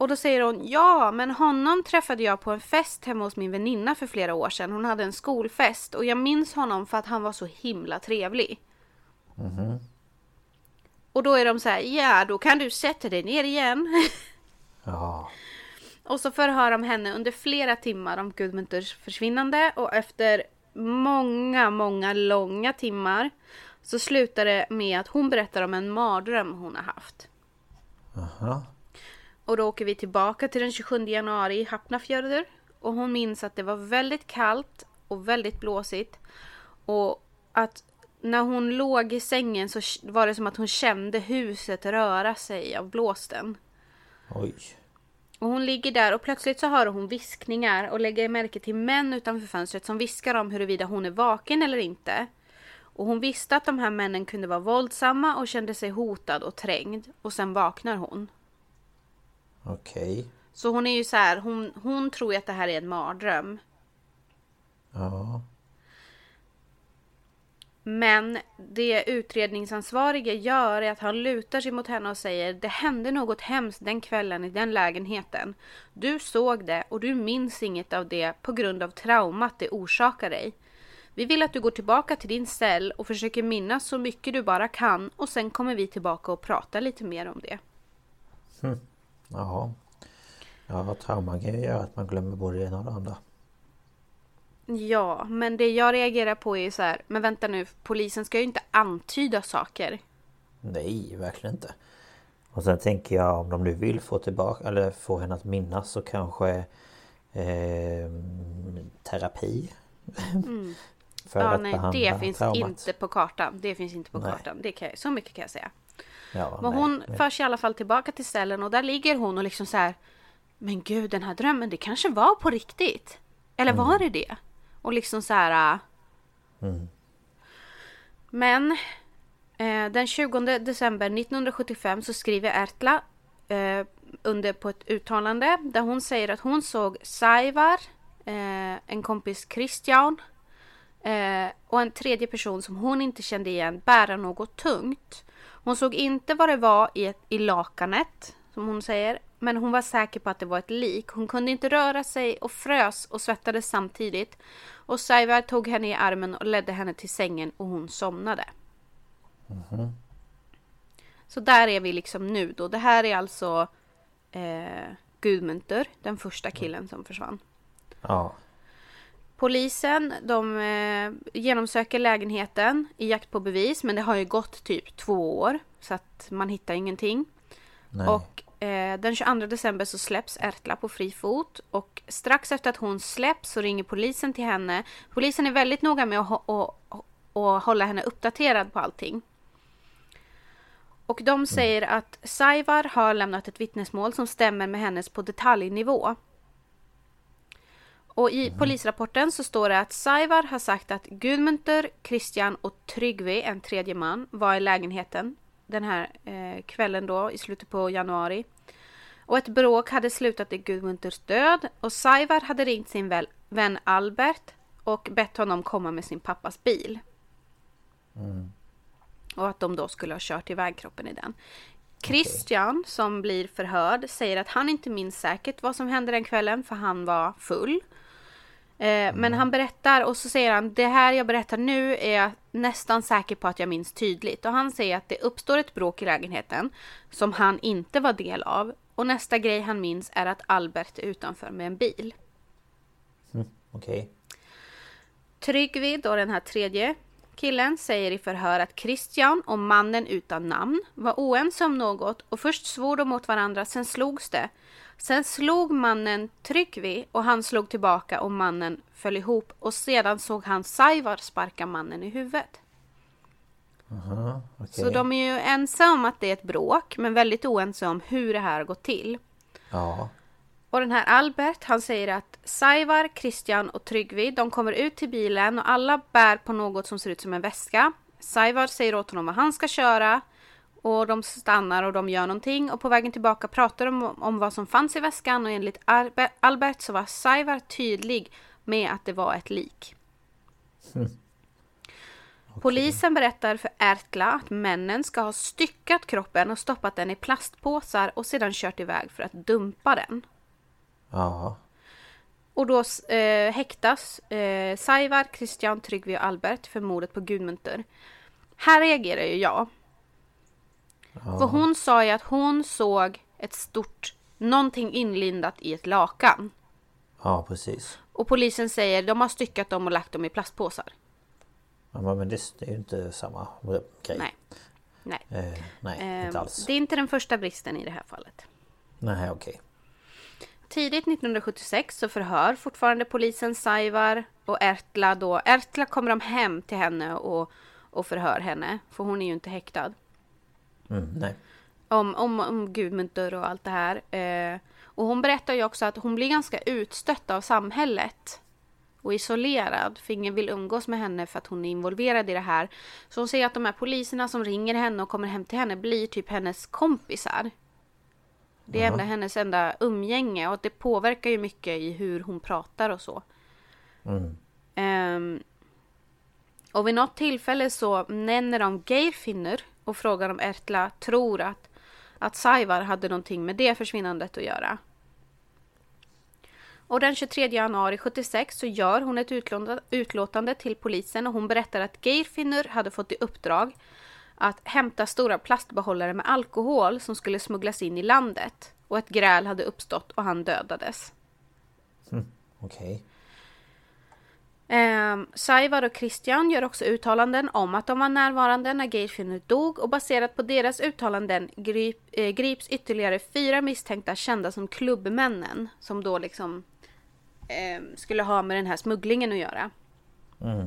Och då säger hon ja, men honom träffade jag på en fest hemma hos min väninna för flera år sedan. Hon hade en skolfest och jag minns honom för att han var så himla trevlig. Mhm. Och då är de så här, ja då kan du sätta dig ner igen. Ja. och så förhör de henne under flera timmar om Gudmunters försvinnande och efter många, många långa timmar så slutar det med att hon berättar om en mardröm hon har haft. Aha. Och då åker vi tillbaka till den 27 januari i Hafnarfjörður. Och hon minns att det var väldigt kallt och väldigt blåsigt. Och att när hon låg i sängen så var det som att hon kände huset röra sig av blåsten. Oj. Och hon ligger där och plötsligt så hör hon viskningar och lägger märke till män utanför fönstret som viskar om huruvida hon är vaken eller inte. Och hon visste att de här männen kunde vara våldsamma och kände sig hotad och trängd. Och sen vaknar hon. Okej. Så hon är ju så här, hon, hon tror ju att det här är en mardröm. Ja. Men det utredningsansvarige gör är att han lutar sig mot henne och säger det hände något hemskt den kvällen i den lägenheten. Du såg det och du minns inget av det på grund av traumat det orsakar dig. Vi vill att du går tillbaka till din cell och försöker minnas så mycket du bara kan och sen kommer vi tillbaka och pratar lite mer om det. Hm. Ja. Ja, trauman kan ju göra att man glömmer både det ena och det andra. Ja, men det jag reagerar på är så här, men vänta nu, polisen ska ju inte antyda saker. Nej, verkligen inte. Och sen tänker jag om de nu vill få tillbaka eller få henne att minnas så kanske eh, terapi. Mm. För ja, att nej, behandla det finns traumat. inte på kartan. Det finns inte på Nej. kartan. Det kan jag, så mycket kan jag säga. Ja, Men nej, hon nej. förs i alla fall tillbaka till cellen och där ligger hon och liksom så här. Men gud, den här drömmen, det kanske var på riktigt. Eller var det det? Och liksom så här. äh, Mm. Men eh, den 20 december 1975 så skriver Ertla eh, under på ett uttalande där hon säger att hon såg Saivar, eh, en kompis Christian eh, och en tredje person som hon inte kände igen bära något tungt. Hon såg inte vad det var i, i lakanet, som hon säger, men hon var säker på att det var ett lik. Hon kunde inte röra sig och frös och svettades samtidigt. Och Saivar tog henne i armen och ledde henne till sängen och hon somnade. Mhm. Så där är vi liksom nu då. Det här är alltså eh, Gudmunter, den första killen som försvann. Ja. Polisen de eh, genomsöker lägenheten i jakt på bevis men det har ju gått typ två år så att man hittar ingenting. Nej. Och eh, den 22 december så släpps Ertla på fri fot och strax efter att hon släpps så ringer polisen till henne. Polisen är väldigt noga med att, att, att hålla henne uppdaterad på allting. Och de säger att Saivar har lämnat ett vittnesmål som stämmer med hennes på detaljnivå. Och i polisrapporten så står det att Saivar har sagt att Gudmunter, Christian och Tryggve, en tredje man, var i lägenheten den här eh, kvällen då i slutet på januari. Och ett bråk hade slutat i Gudmunters död och Saivar hade ringt sin väl, vän Albert och bett honom komma med sin pappas bil. Mm. Och att de då skulle ha kört iväg kroppen i den. Christian som blir förhörd säger att han inte minns säkert vad som hände den kvällen för han var full. Eh, men han berättar och så säger han det här jag berättar nu är jag nästan säker på att jag minns tydligt. Och han säger att det uppstår ett bråk i lägenheten som han inte var del av. Och nästa grej han minns är att Albert är utanför med en bil. Mm, Okej. Tryggvi, då den här tredje killen, säger i förhör att Christian och mannen utan namn var oense om något och först svor de mot varandra, sen slogs det. Sen slog mannen Tryggvi och han slog tillbaka och mannen föll ihop och sedan såg han Saivar sparka mannen i huvudet. Aha, okej. Så de är ju ense om att det är ett bråk men väldigt oense om hur det här gått till. Ja. Och den här Albert, han säger att Saivar, Christian och Tryggvi, de kommer ut till bilen och alla bär på något som ser ut som en väska. Saivar säger åt honom vad han ska köra och de stannar och de gör någonting och på vägen tillbaka pratar de om, om vad som fanns i väskan och enligt Arbe- Albert så var Saivar tydlig med att det var ett lik. Polisen berättar för Ertla att männen ska ha styckat kroppen och stoppat den i plastpåsar och sedan kört iväg för att dumpa den. Ja. Och då eh, häktas eh, Saivar, Christian, Tryggvi och Albert för mordet på Gudmunter. Här reagerar ju jag. För hon sa ju att hon såg ett stort, någonting inlindat i ett lakan. Ja, precis. Och polisen säger de har styckat dem och lagt dem i plastpåsar. Ja, men det, det är ju inte samma grej. Nej. Nej. Eh, nej, Ehm, inte alls. Det är inte den första bristen i det här fallet. Nej, okej. Tidigt 1976 så förhör fortfarande polisen Saivar och Ertla då. Ertla kommer de hem till henne och, och förhör henne. För hon är ju inte häktad. Mm, nej. Om, om, om Gudmunter och allt det här. Eh, och hon berättar ju också att hon blir ganska utstött av samhället. Och isolerad. För ingen vill umgås med henne för att hon är involverad i det här. Så hon säger att de här poliserna som ringer henne och kommer hem till henne blir typ hennes kompisar. Det är enda hennes enda umgänge och det påverkar ju mycket i hur hon pratar och så. Mm. Ehm, och vid något tillfälle så nämner de Geirfinnur och frågar om Ertla tror att, att Saivar hade någonting med det försvinnandet att göra. Och den 23 januari 76 så gör hon ett utlåtande, till polisen och hon berättar att Geirfinnur hade fått i uppdrag att hämta stora plastbehållare med alkohol som skulle smugglas in i landet. Och ett gräl hade uppstått och han dödades. Hm, okej. Eh, Saivar och Christian gör också uttalanden om att de var närvarande när Geirfinnur dog och baserat på deras uttalanden grip, eh, grips ytterligare fyra misstänkta kända som klubbmännen som då liksom eh, skulle ha med den här smugglingen att göra. Mm.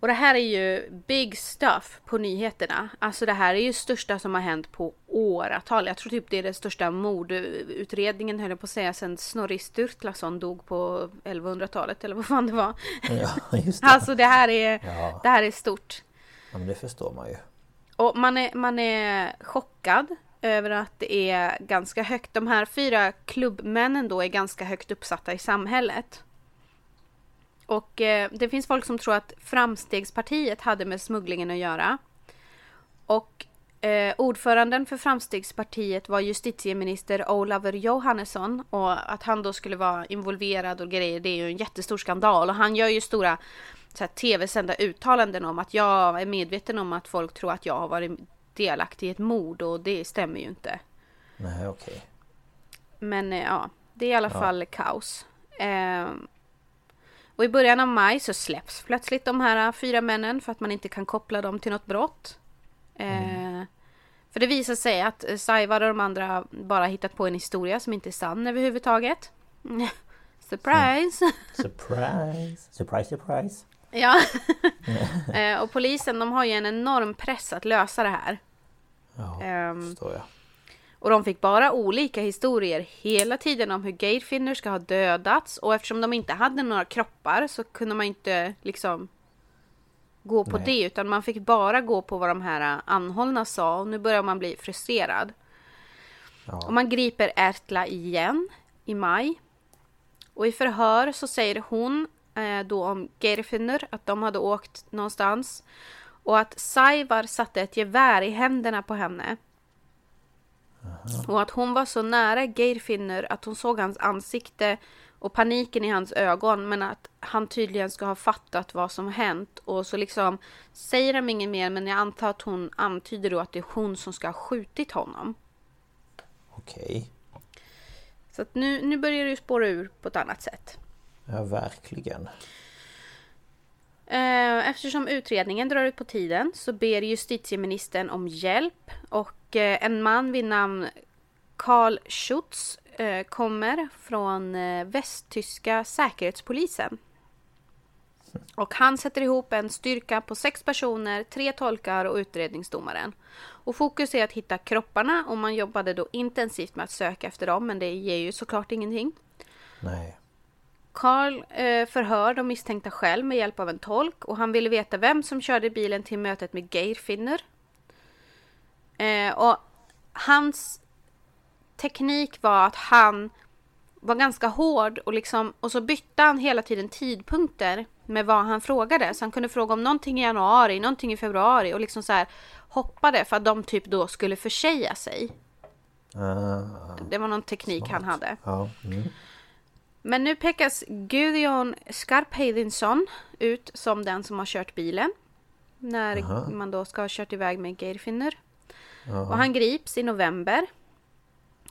Och det här är ju big stuff på nyheterna. Alltså det här är ju största som har hänt på åratal. Jag tror typ det är den största mordutredningen höll jag på att säga sen Snorri Sturlason dog på 1100-talet eller vad fan det var. Ja, just det. Alltså det här är, Ja. det här är stort. Ja, men det förstår man ju. Och man är, man är chockad över att det är ganska högt. De här fyra klubbmännen då är ganska högt uppsatta i samhället. Och eh, det finns folk som tror att Framstegspartiet hade med smugglingen att göra. Och eh, ordföranden för Framstegspartiet var justitieminister Olaver Johannesson. Och att han då skulle vara involverad och grejer, det är ju en jättestor skandal. Och han gör ju stora tv-sända uttalanden om att jag är medveten om att folk tror att jag har varit delaktig i ett mord och det stämmer ju inte. Nej, okej. Men eh, ja, det är i alla Ja. fall kaos. Ehm, och i början av maj så släpps plötsligt de här eh, fyra männen för att man inte kan koppla dem till något brott. Eh, För det visar sig att eh, Saivar och de andra bara hittat på en historia som inte är sann överhuvudtaget. Surprise! Surprise! Surprise, surprise! Ja. Eh, och polisen de har ju en enorm press att lösa det här. Ja, Ehm, förstår jag. Och de fick bara olika historier hela tiden om hur Geirfinnur ska ha dödats. Och eftersom de inte hade några kroppar så kunde man inte liksom gå på Nej. det. Utan man fick bara gå på vad de här anhållna sa. Och nu börjar man bli frustrerad. Ja. Och man griper Ertla igen i maj. Och i förhör så säger hon eh, då om Geirfinnur att de hade åkt någonstans. Och att Saivar satte ett gevär i händerna på henne. Och att hon var så nära Geirfinnur att hon såg hans ansikte och paniken i hans ögon men att han tydligen ska ha fattat vad som hänt och så liksom säger de inget mer men jag antar att hon antyder då att det är hon som ska ha skjutit honom. Okej. Så att nu, nu börjar det ju spåra ur på ett annat sätt. Ja, verkligen. Eh, Eftersom utredningen drar ut på tiden så ber justitieministern om hjälp och eh, en man vid namn Karl Schutz eh, kommer från eh, västtyska säkerhetspolisen. Och han sätter ihop en styrka på sex personer, tre tolkar och utredningsdomaren. Och fokus är att hitta kropparna och man jobbade då intensivt med att söka efter dem men det ger ju såklart ingenting. Nej. Karl eh, förhör de misstänkta själv med hjälp av en tolk och han ville veta vem som körde bilen till mötet med Geirfinner. Eh, och hans teknik var att han var ganska hård och liksom och så bytte han hela tiden tidpunkter med vad han frågade. Så han kunde fråga om någonting i januari, någonting i februari och liksom så här hoppade för att de typ då skulle försäga sig. Ah, Det var någon teknik han hade. ja. Mm. Men nu pekas Gudjon Skarpheidinsson ut som den som har kört bilen. När Aha. man då ska ha kört iväg med Geirfinner. Ja. Och han grips i november.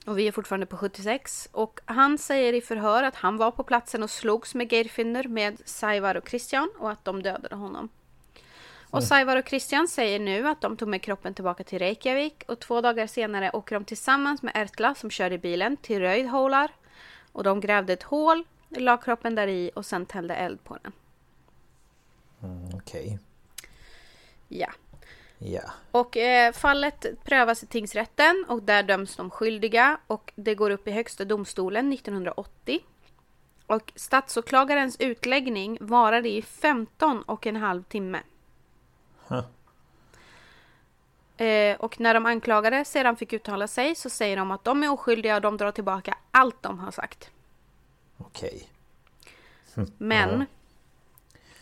Och vi är fortfarande på 76. Och han säger i förhör att han var på platsen och slogs med Geirfinner med Saivar och Christian och att de dödade honom. Och Saivar och Christian säger nu att de tog med kroppen tillbaka till Reykjavik och två dagar senare åker de tillsammans med Ertla som körde bilen till Röjdhålar och de grävde ett hål, la kroppen där i och sen tände eld på den. Mm, Okej. Ja. Ja. Och eh, fallet prövas i tingsrätten och där döms de skyldiga och det går upp i högsta domstolen 1980. Och statsåklagarens utläggning varade i 15 och en halv timme. Huh. Eh, och när de anklagade sedan fick uttala sig så säger de att de är oskyldiga och de drar tillbaka allt de har sagt. Okej. Men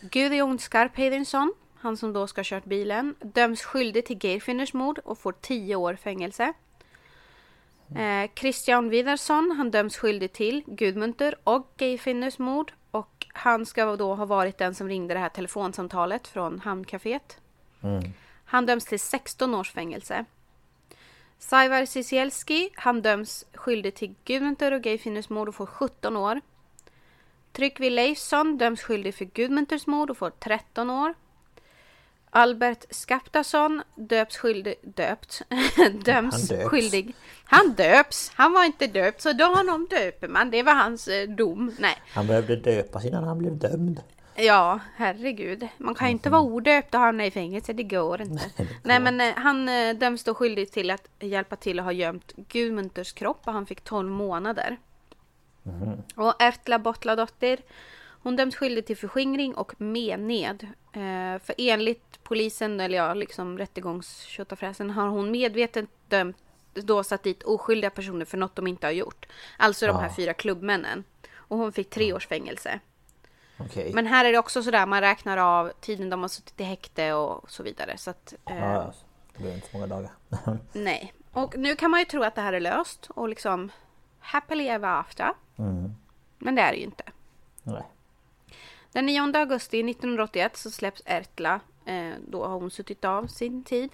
Gudjon Skarpheidinsson, han som då ska ha kört bilen, döms skyldig till Geirfinners mord och får 10 år fängelse. Eh, Christian Widarsson, han döms skyldig till Gudmunter och Geirfinners mord och han ska då ha varit den som ringde det här telefonsamtalet från hamncaféet. Mm. Han döms till 16 års fängelse. Saivar Cisielski, han döms skyldig till Gudmunter och Geirfinners mord och får 17 år. Tryggvi Leifsson döms skyldig för Gudmunters mord och får 13 år. Albert Skaptason döps skyldig, döpt, döms Han döps. skyldig. Han döps, han var inte döpt så då honom döper man, det var hans eh, dom. Nej, Han behövde döpas innan han blev dömd. Ja, herregud. Man kan ju inte vara odöpt och hamna i fängelse, det går inte. Nej, men eh, han eh, döms då skyldig till att hjälpa till att ha gömt Gudmunters kropp och han fick 12 månader. Och Ertla Bottladottir, hon döms skyldig till förskingring och mened. Eh, för enligt polisen, eller ja, liksom rättegångstjotafräsen, har hon medvetet dömt, då satt dit oskyldiga personer för något de inte har gjort. Alltså de här Ja. fyra klubbmännen. Och hon fick tre års fängelse. Okej. Men här är det också sådär, man räknar av tiden de har suttit i häkte och så vidare. Så att, eh, Ja, det blev inte så många dagar. nej. Och nu kan man ju tro att det här är löst och liksom happily ever after. Mm. Men det är det ju inte. Nej. Den 9 augusti 1981 så släpps Ertla. Eh, då har hon suttit av sin tid.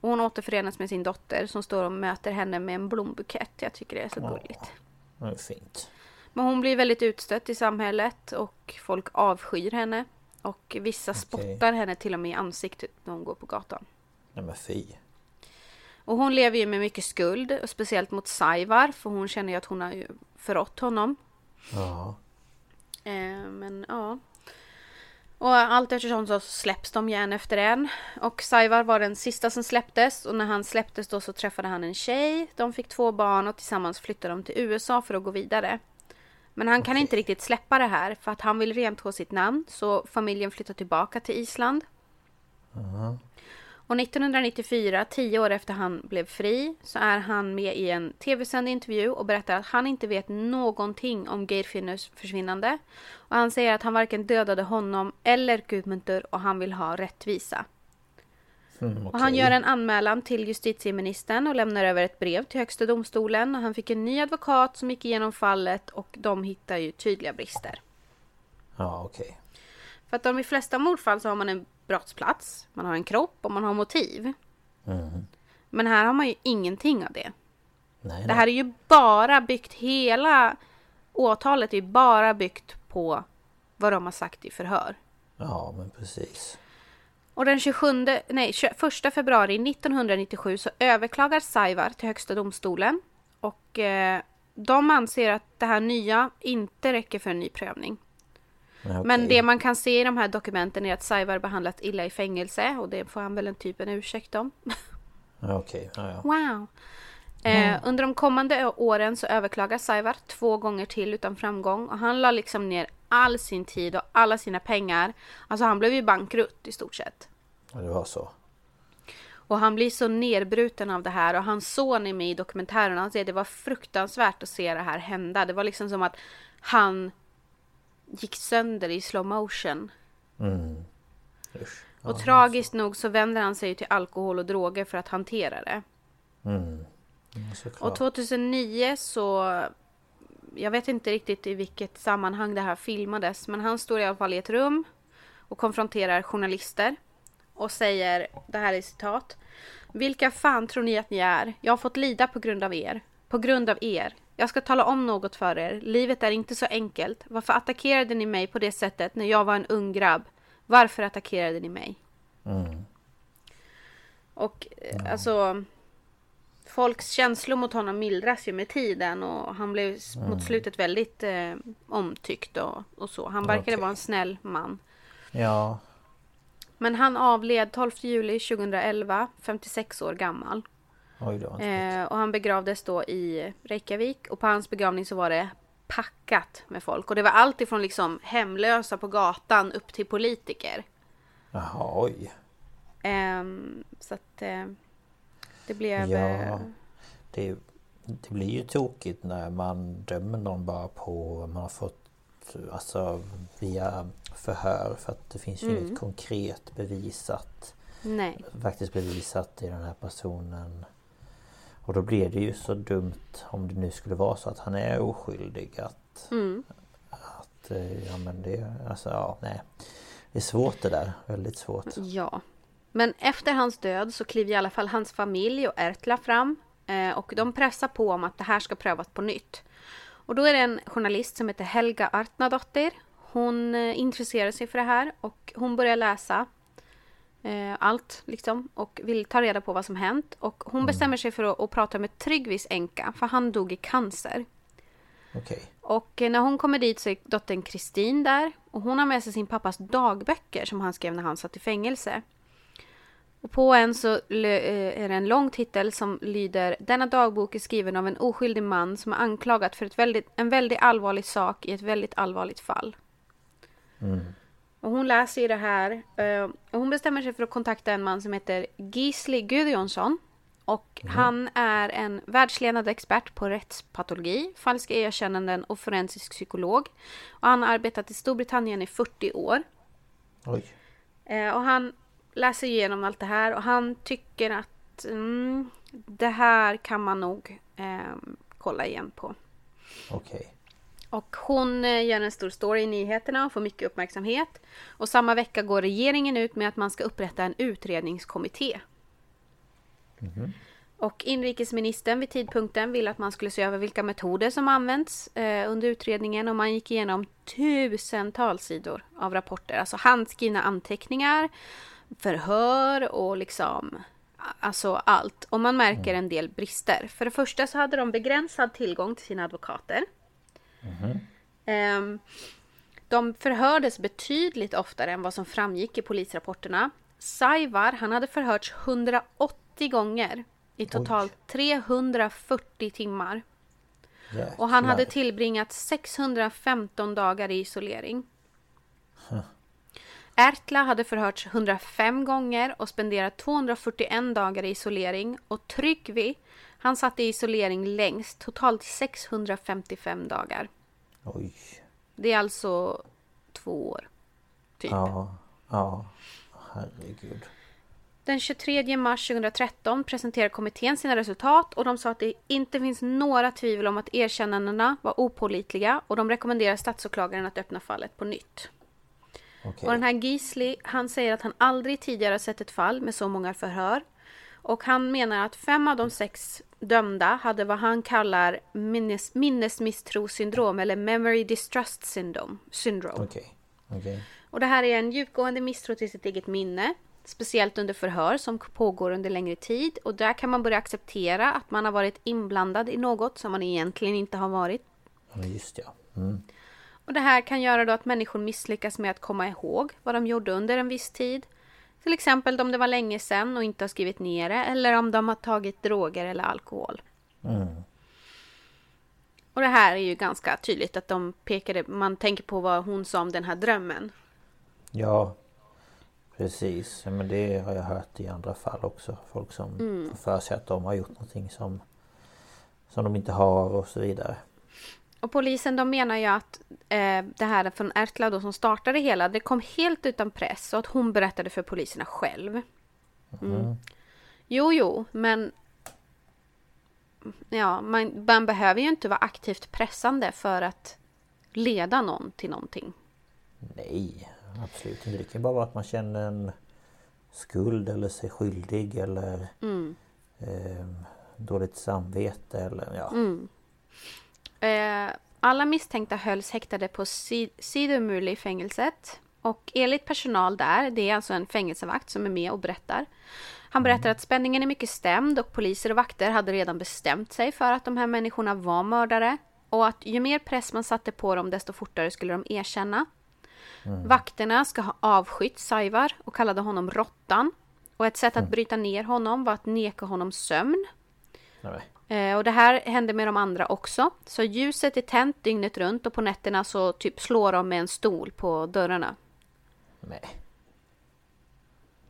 Och hon återförenas med sin dotter som står och möter henne med en blombukett. Jag tycker det är så gulligt. Det är fint. Men hon blir väldigt utstött i samhället och folk avskyr henne. Och vissa spottar henne till och med i ansiktet när hon går på gatan. Nej men fy. Och hon lever ju med mycket skuld, och speciellt mot Saivar, för hon känner ju att hon har förrått honom. Ja. Eh, men ja. Och allt eftersom så släpps de ju en efter en. Och Saivar var den sista som släpptes och när han släpptes då så träffade han en tjej. De fick två barn och tillsammans flyttade de till USA för att gå vidare. Men han kan inte riktigt släppa det här för att han vill rentvå sitt namn så familjen flyttar tillbaka till Island. Och 1994, tio år efter han blev fri, så är han med i en tv-sänd intervju och berättar att han inte vet någonting om Geirfinners försvinnande. Och han säger att han varken dödade honom eller Gudmundur och han vill ha rättvisa. Mm, Och han gör en anmälan till justitieministern och lämnar över ett brev till Högsta domstolen. Och han fick en ny advokat som gick igenom fallet och de hittar ju tydliga brister. Ja, okej. För att de i flesta mordfall så har man en brottsplats, man har en kropp och man har motiv. Mm. Men här har man ju ingenting av det. Nej, Det här är ju bara byggt, hela åtalet är ju bara byggt på vad de har sagt i förhör. Ja, men precis. Och den 27, nej, 21 februari 1997 så överklagar Saivar till Högsta domstolen. Och eh, de anser att det här nya inte räcker för en ny prövning. Okej. Men det man kan se i de här dokumenten är att Saivar behandlats illa i fängelse och det får han väl en typ en ursäkt om. Ja, okej. Ja, ja. Wow! Eh, under de kommande åren så överklagar Saivar två gånger till utan framgång och han la liksom ner all sin tid och alla sina pengar. Alltså han blev ju bankrutt i stort sett. Ja, Det var så. Och han blir så nedbruten av det här och hans son är med i dokumentären och han säger att det var fruktansvärt att se det här hända. Det var liksom som att han gick sönder i slow motion. Mm. Usch. Och tragiskt nog så vänder han sig till alkohol och droger för att hantera det. Mm. Ja. Och 2009 så... Jag vet inte riktigt i vilket sammanhang det här filmades. Men han står i alla fall i ett rum och konfronterar journalister. Och säger, det här är citat. Vilka fan tror ni att ni är? Jag har fått lida på grund av er. På grund av er. Jag ska tala om något för er. Livet är inte så enkelt. Varför attackerade ni mig på det sättet när jag var en ung grabb? Varför attackerade ni mig? Mm. Och eh, alltså Folks känslor mot honom mildras ju med tiden och han blev Mm. mot slutet väldigt eh, omtyckt och, och så. Han verkade Okej. vara en snäll man. Ja, Men han avled 12 juli 2011, 56 år gammal. Oj. Eh, och han begravdes då i Reykjavik och på hans begravning så var det packat med folk. Och det var allt ifrån liksom hemlösa på gatan upp till politiker. Jaha, oj. Ehm, så att eh, det blev... Ja, eh, det, det blir ju tokigt när man dömer någon bara på vad man har fått Alltså via förhör för att det finns ju Mm. inget konkret bevisat nej. Faktiskt bevisat i den här personen Och då blir det ju så dumt om det nu skulle vara så att han är oskyldig att Mm. Att eh, ja men det alltså ja nej Det är svårt det där, väldigt svårt Ja. Men efter hans död så kliver i alla fall hans familj och Ertla fram. Eh, och de pressar på om att det här ska prövas på nytt. Och då är det en journalist som heter Helga Artnadottir. Hon eh, intresserar sig för det här och hon börjar läsa eh, allt liksom och vill ta reda på vad som hänt. Och hon bestämmer sig för att, att prata med Tryggvis änka för han dog i cancer. Okej Och eh, när hon kommer dit så är dottern Kristin där. Och hon har med sig sin pappas dagböcker som han skrev när han satt i fängelse. Och på en så eh, är det en lång titel som lyder Denna dagbok är skriven av en oskyldig man som är anklagad för ett väldigt, en väldigt allvarlig sak i ett väldigt allvarligt fall. mm. Och hon läser ju det här. eh, Och hon bestämmer sig för att kontakta en man som heter Gisli Gudjonsson. Och han är en världsledande expert på rättspatologi, falska erkännanden och forensisk psykolog. Och han har arbetat i Storbritannien i 40 år. Oj Eh, och han läser igenom allt det här och han tycker att mm, det här kan man nog eh, kolla igen på. Okej Och hon eh, gör en stor story i nyheterna och får mycket uppmärksamhet. Och samma vecka går regeringen ut med att man ska upprätta en utredningskommitté. Och inrikesministern vid tidpunkten ville att man skulle se över vilka metoder som används eh, under utredningen och man gick igenom tusentals sidor av rapporter. Alltså handskrivna anteckningar, förhör och liksom alltså allt. Och man märker en del brister. För det första så hade de begränsad tillgång till sina advokater. Ehm, de förhördes betydligt oftare än vad som framgick i polisrapporterna. Saivar, han hade förhörts 180 gånger i totalt 340 timmar. Och han hade Jäklar. tillbringat 615 dagar i isolering. Ertla hade förhörts 105 gånger och spenderat 241 dagar i isolering. Och Tryggvi, han satt i isolering längst, totalt 655 dagar. Oj Det är alltså två år. Typ. Ja Ja Herregud Den 23 mars 2013 presenterade kommittén sina resultat och de sa att det inte finns några tvivel om att erkännandena var opålitliga och de rekommenderar statsåklagaren att öppna fallet på nytt. Okej. Och den här Gisli, han säger att han aldrig tidigare har sett ett fall med så många förhör. Och han menar att fem av de sex dömda hade vad han kallar minnes, minnesmisstrossyndrom eller memory distrust syndrome. syndrome. Okej. Okej. Och det här är en djupgående misstro till sitt eget minne. Speciellt under förhör som pågår under längre tid. Och där kan man börja acceptera att man har varit inblandad i något som man egentligen inte har varit. Just ja. Mm. Och det här kan göra då att människor misslyckas med att komma ihåg vad de gjorde under en viss tid. Till exempel om det var länge sedan och inte har skrivit ner det eller om de har tagit droger eller alkohol. Mm. Och det här är ju ganska tydligt att de pekade, man tänker på vad hon sa om den här drömmen. Ja, precis. Men det har jag hört i andra fall också. Folk som Mm. får för sig att de har gjort någonting som, som de inte har och så vidare. Och polisen de menar ju att eh, det här från Ertla då som startade hela, det kom helt utan press och att hon berättade för poliserna själv. Mm. Jo, jo, men ja, man, man behöver ju inte vara aktivt pressande för att leda någon till någonting. Nej, absolut inte. Det kan bara vara att man känner en skuld eller sig skyldig eller Mm. eh, dåligt samvete eller ja. Mm. Eh, alla misstänkta hölls häktade på Sid- Sidemurli-fängelset. Och enligt personal där, det är alltså en fängelsevakt som är med och berättar. Han berättar att spänningen är mycket stämd och poliser och vakter hade redan bestämt sig för att de här människorna var mördare. Och att ju mer press man satte på dem desto fortare skulle de erkänna. Vakterna ska ha avskytt Saivar och kallade honom råttan. Och ett sätt att bryta ner honom var att neka honom sömn. Eh, och det här hände med de andra också. Så ljuset är tänt dygnet runt och på nätterna så typ slår de med en stol på dörrarna. nej.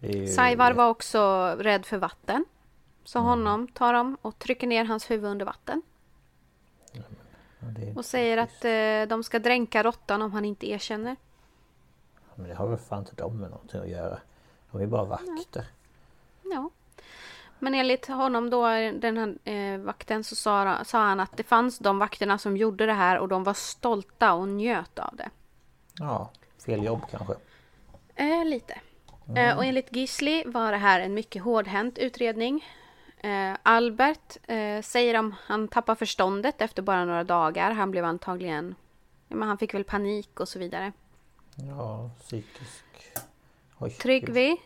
Ju- Saivar var också rädd för vatten. Så honom tar de och trycker ner hans huvud under vatten. ja, är- Och säger att eh, de ska dränka råttan om han inte erkänner. Men det har väl fan inte de med någonting att göra. De är bara vakter. Ja. Men enligt honom då, den här eh, vakten, så sa, sa han att det fanns de vakterna som gjorde det här och de var stolta och njöt av det. Ja, fel jobb kanske. Eh, lite. Eh, och enligt Gisli var det här en mycket hårdhänt utredning. Eh, Albert eh, säger om han tappar förståndet efter bara några dagar. Han blev antagligen... Men han fick väl panik och så vidare. Ja, psykisk... Oj. Tryggvi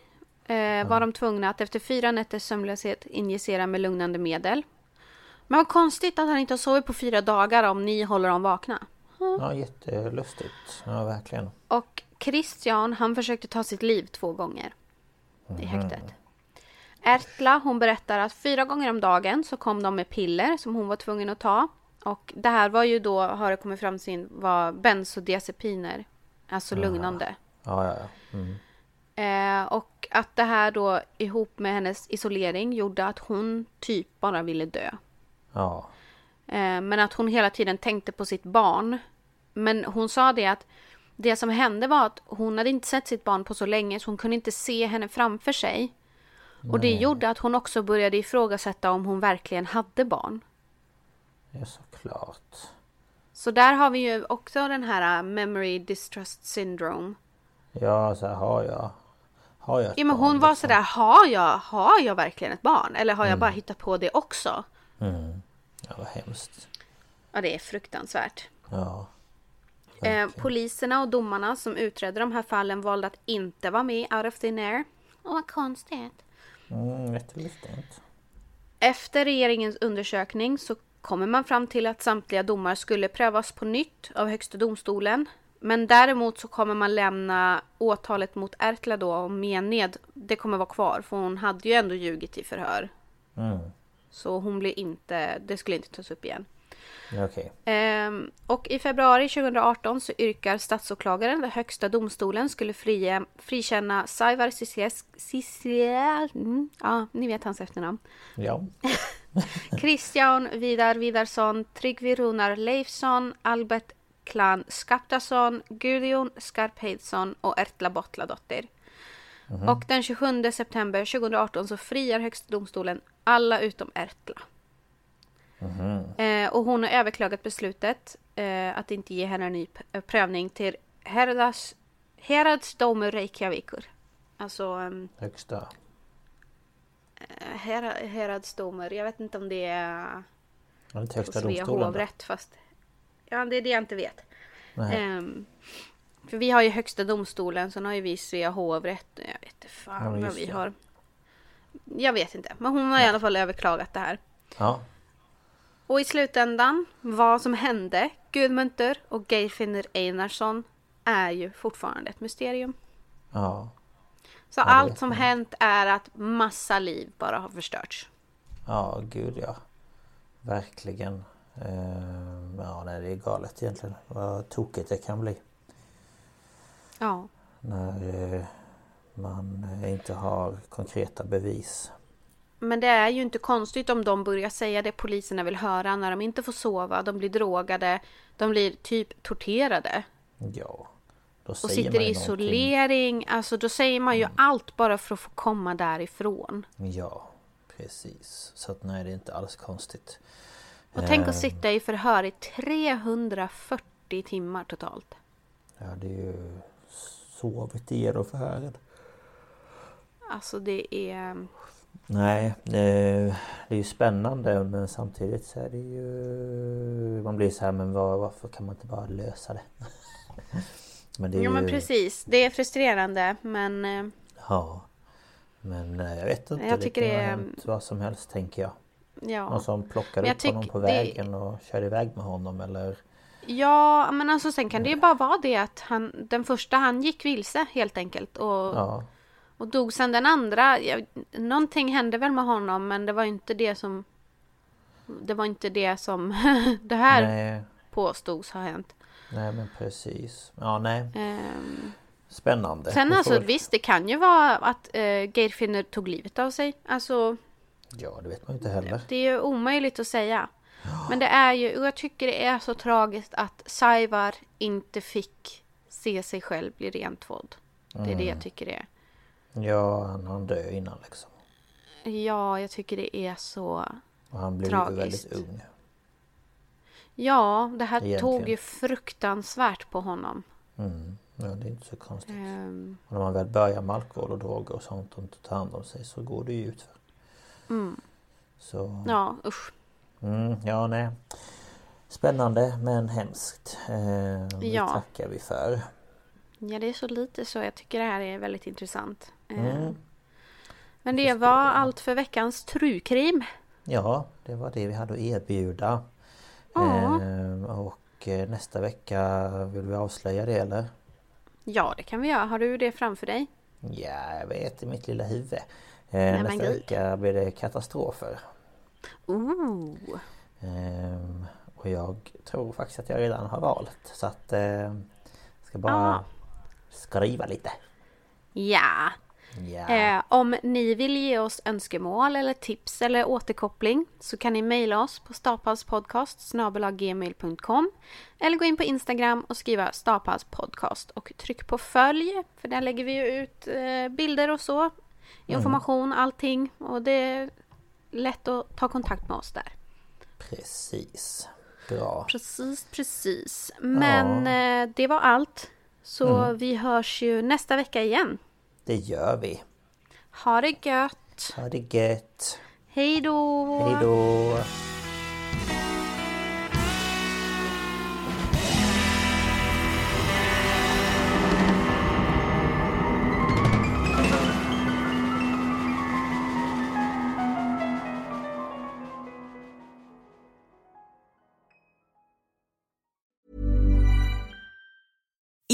eh, var de tvungna att efter fyra nätters sömnlöshet injicera med lugnande medel. Men vad konstigt att han inte har sovit på fyra dagar om ni håller dem vakna. Ja, jättelustigt. Ja, verkligen. Och Christian, han försökte ta sitt liv två gånger i häktet. Ertla, hon berättar att fyra gånger om dagen så kom de med piller som hon var tvungen att ta. Och det här var ju då, har det kommit fram sin, var bensodiazepiner. Alltså lugnande. Ja, ja, ja. Mm. Eh, och att det här då ihop med hennes isolering gjorde att hon typ bara ville dö. Ja, Eh, men att hon hela tiden tänkte på sitt barn. Men hon sa det att det som hände var att hon hade inte sett sitt barn på så länge så hon kunde inte se henne framför sig. Och det gjorde att hon också började ifrågasätta om hon verkligen hade barn. är såklart. Så där har vi ju också den här memory distrust syndrome. Ja, så här har jag... Har jag ett Ja men barn, hon var liksom? sådär, har jag, har jag verkligen ett barn? Eller har jag bara hittat på det också? Mm. Ja, vad hemskt. Ja det är fruktansvärt. Ja. Eh, poliserna och domarna som utredde de här fallen valde att inte vara med out of thin air. Åh vad konstigt. Mm, jättelustigt. Efter regeringens undersökning så kommer man fram till att samtliga domar skulle prövas på nytt av Högsta domstolen. Men däremot så kommer man lämna åtalet mot Ertla då och Mened. Det kommer vara kvar för hon hade ju ändå ljugit i förhör. Mm. Så hon blir inte, det skulle inte tas upp igen. Okej. Ehm, och i februari 2018 så yrkar statsåklagaren, den högsta domstolen, skulle frie, frikänna Saivar Sisiel... Mm, ja, ni vet hans efternamn. Ja. Christian Vidar Vidarsson, Tryggvi Runar Leifsson, Albert Klan Skaptason, Gudjon Skarpheidsson och Ertla Bottladottir. Mhm. Och den 27 september 2018 så friar Högsta domstolen alla utom Ertla. Mhm. Eh, och hon har överklagat beslutet eh, att inte ge henne en ny p- prövning till Heradas, Heradsdomer Reykjavikur. Alltså um, Högsta. Hera, Heradsdomer, jag vet inte om det är det inte högsta domstolen? hovrätt fast... Ja, det är det jag inte vet. Nej. Ehm, för vi har ju Högsta domstolen, sen har ju vi Svea hovrätt. Jag vet inte Ja, fan men vad vi det. har. Jag vet inte, men hon har i alla fall överklagat det här. Ja. Och i slutändan, vad som hände Gudmunter och Geirfinnur Einarsson är ju fortfarande ett mysterium. Ja. Så Ja, det allt som man. hänt är att massa liv bara har förstörts. Ja, gud ja. Verkligen. Ehm, ja, nej, det är galet egentligen. Vad tokigt det kan bli. Ja. När eh, man eh, inte har konkreta bevis. Men det är ju inte konstigt om de börjar säga det poliserna vill höra när de inte får sova, de blir drogade, de blir typ torterade Ja. Då och sitter i ju någonting. isolering. Alltså då säger man ju allt bara för att få komma därifrån. Ja, precis. Så att nej, det är inte alls konstigt. Och tänk att sitta i förhör i 340 timmar totalt. Ja, det är ju sovit igenom förhören. Alltså det är... Nej, det är, ju spännande men samtidigt så är det ju... Man blir så här, men var, varför kan man inte bara lösa det? men det är Ja men ju- precis, det är frustrerande men... eh, Ja. Men eh, jag vet inte, Jag det tycker kan det ha är- hänt vad som helst tänker jag. Ja. Någon som jag upp honom på det- vägen och körde iväg med honom eller... Ja, men alltså sen kan det ju bara vara det att han, den första han gick vilse helt enkelt och, Ja, och dog sen den andra. Ja, någonting hände väl med honom men det var inte det som det var inte det som det här nej, påstods ha hänt. nej men precis. Ja, nej. Ehm, Spännande. sen får alltså visst, det kan ju vara att eh, Geirfinnur tog livet av sig. Alltså Ja, det vet man ju inte heller. Det är ju omöjligt att säga. Men det är ju, och jag tycker det är så tragiskt att Saivar inte fick se sig själv bli rentvådd. Det är det Mm. jag tycker det är. Ja, han han dö innan liksom. Ja, jag tycker det är så... Och han blev ju Tragiskt. väldigt ung. Ja, det här Egentligen. tog ju fruktansvärt på honom. Mm. Ja, det är inte så konstigt. Ehm, Och när man väl börjar med alkohol och droger och sånt och inte tar hand om sig så går det ju utför. Mm. Så... Ja, usch. Mm, ja, nej. Spännande men hemskt. Eh, det Ja. tackar vi för. Ja, det är så lite så. Jag tycker det här är väldigt intressant. Ehm, Mm. Men det var allt för veckans trukrim. Ja, det var det vi hade att erbjuda. Ja. Eh, och eh, nästa vecka vill vi avslöja det eller? Ja, det kan vi göra. Har du det framför dig? Ja, jag vet i mitt lilla huvud. Eh, men nästa vecka blir det katastrofer. Ooh. Ehm, och jag tror faktiskt att jag redan har valt. Så att... Eh, ska bara Ah. skriva lite. Ja. Ja. Eh, om ni vill ge oss önskemål eller tips eller återkoppling så kan ni mejla oss på staphalspodcast gmail.com eller gå in på Instagram och skriva staphalspodcast och tryck på följ för där lägger vi ju ut eh, bilder och så. Information, allting och det är lätt att ta kontakt med oss där. Precis. Bra. Precis, precis. Men eh, det var allt. Så Mm. vi hörs ju nästa vecka igen. Det gör vi. Ha det gött! Ha det gött. Hej då! Hej då.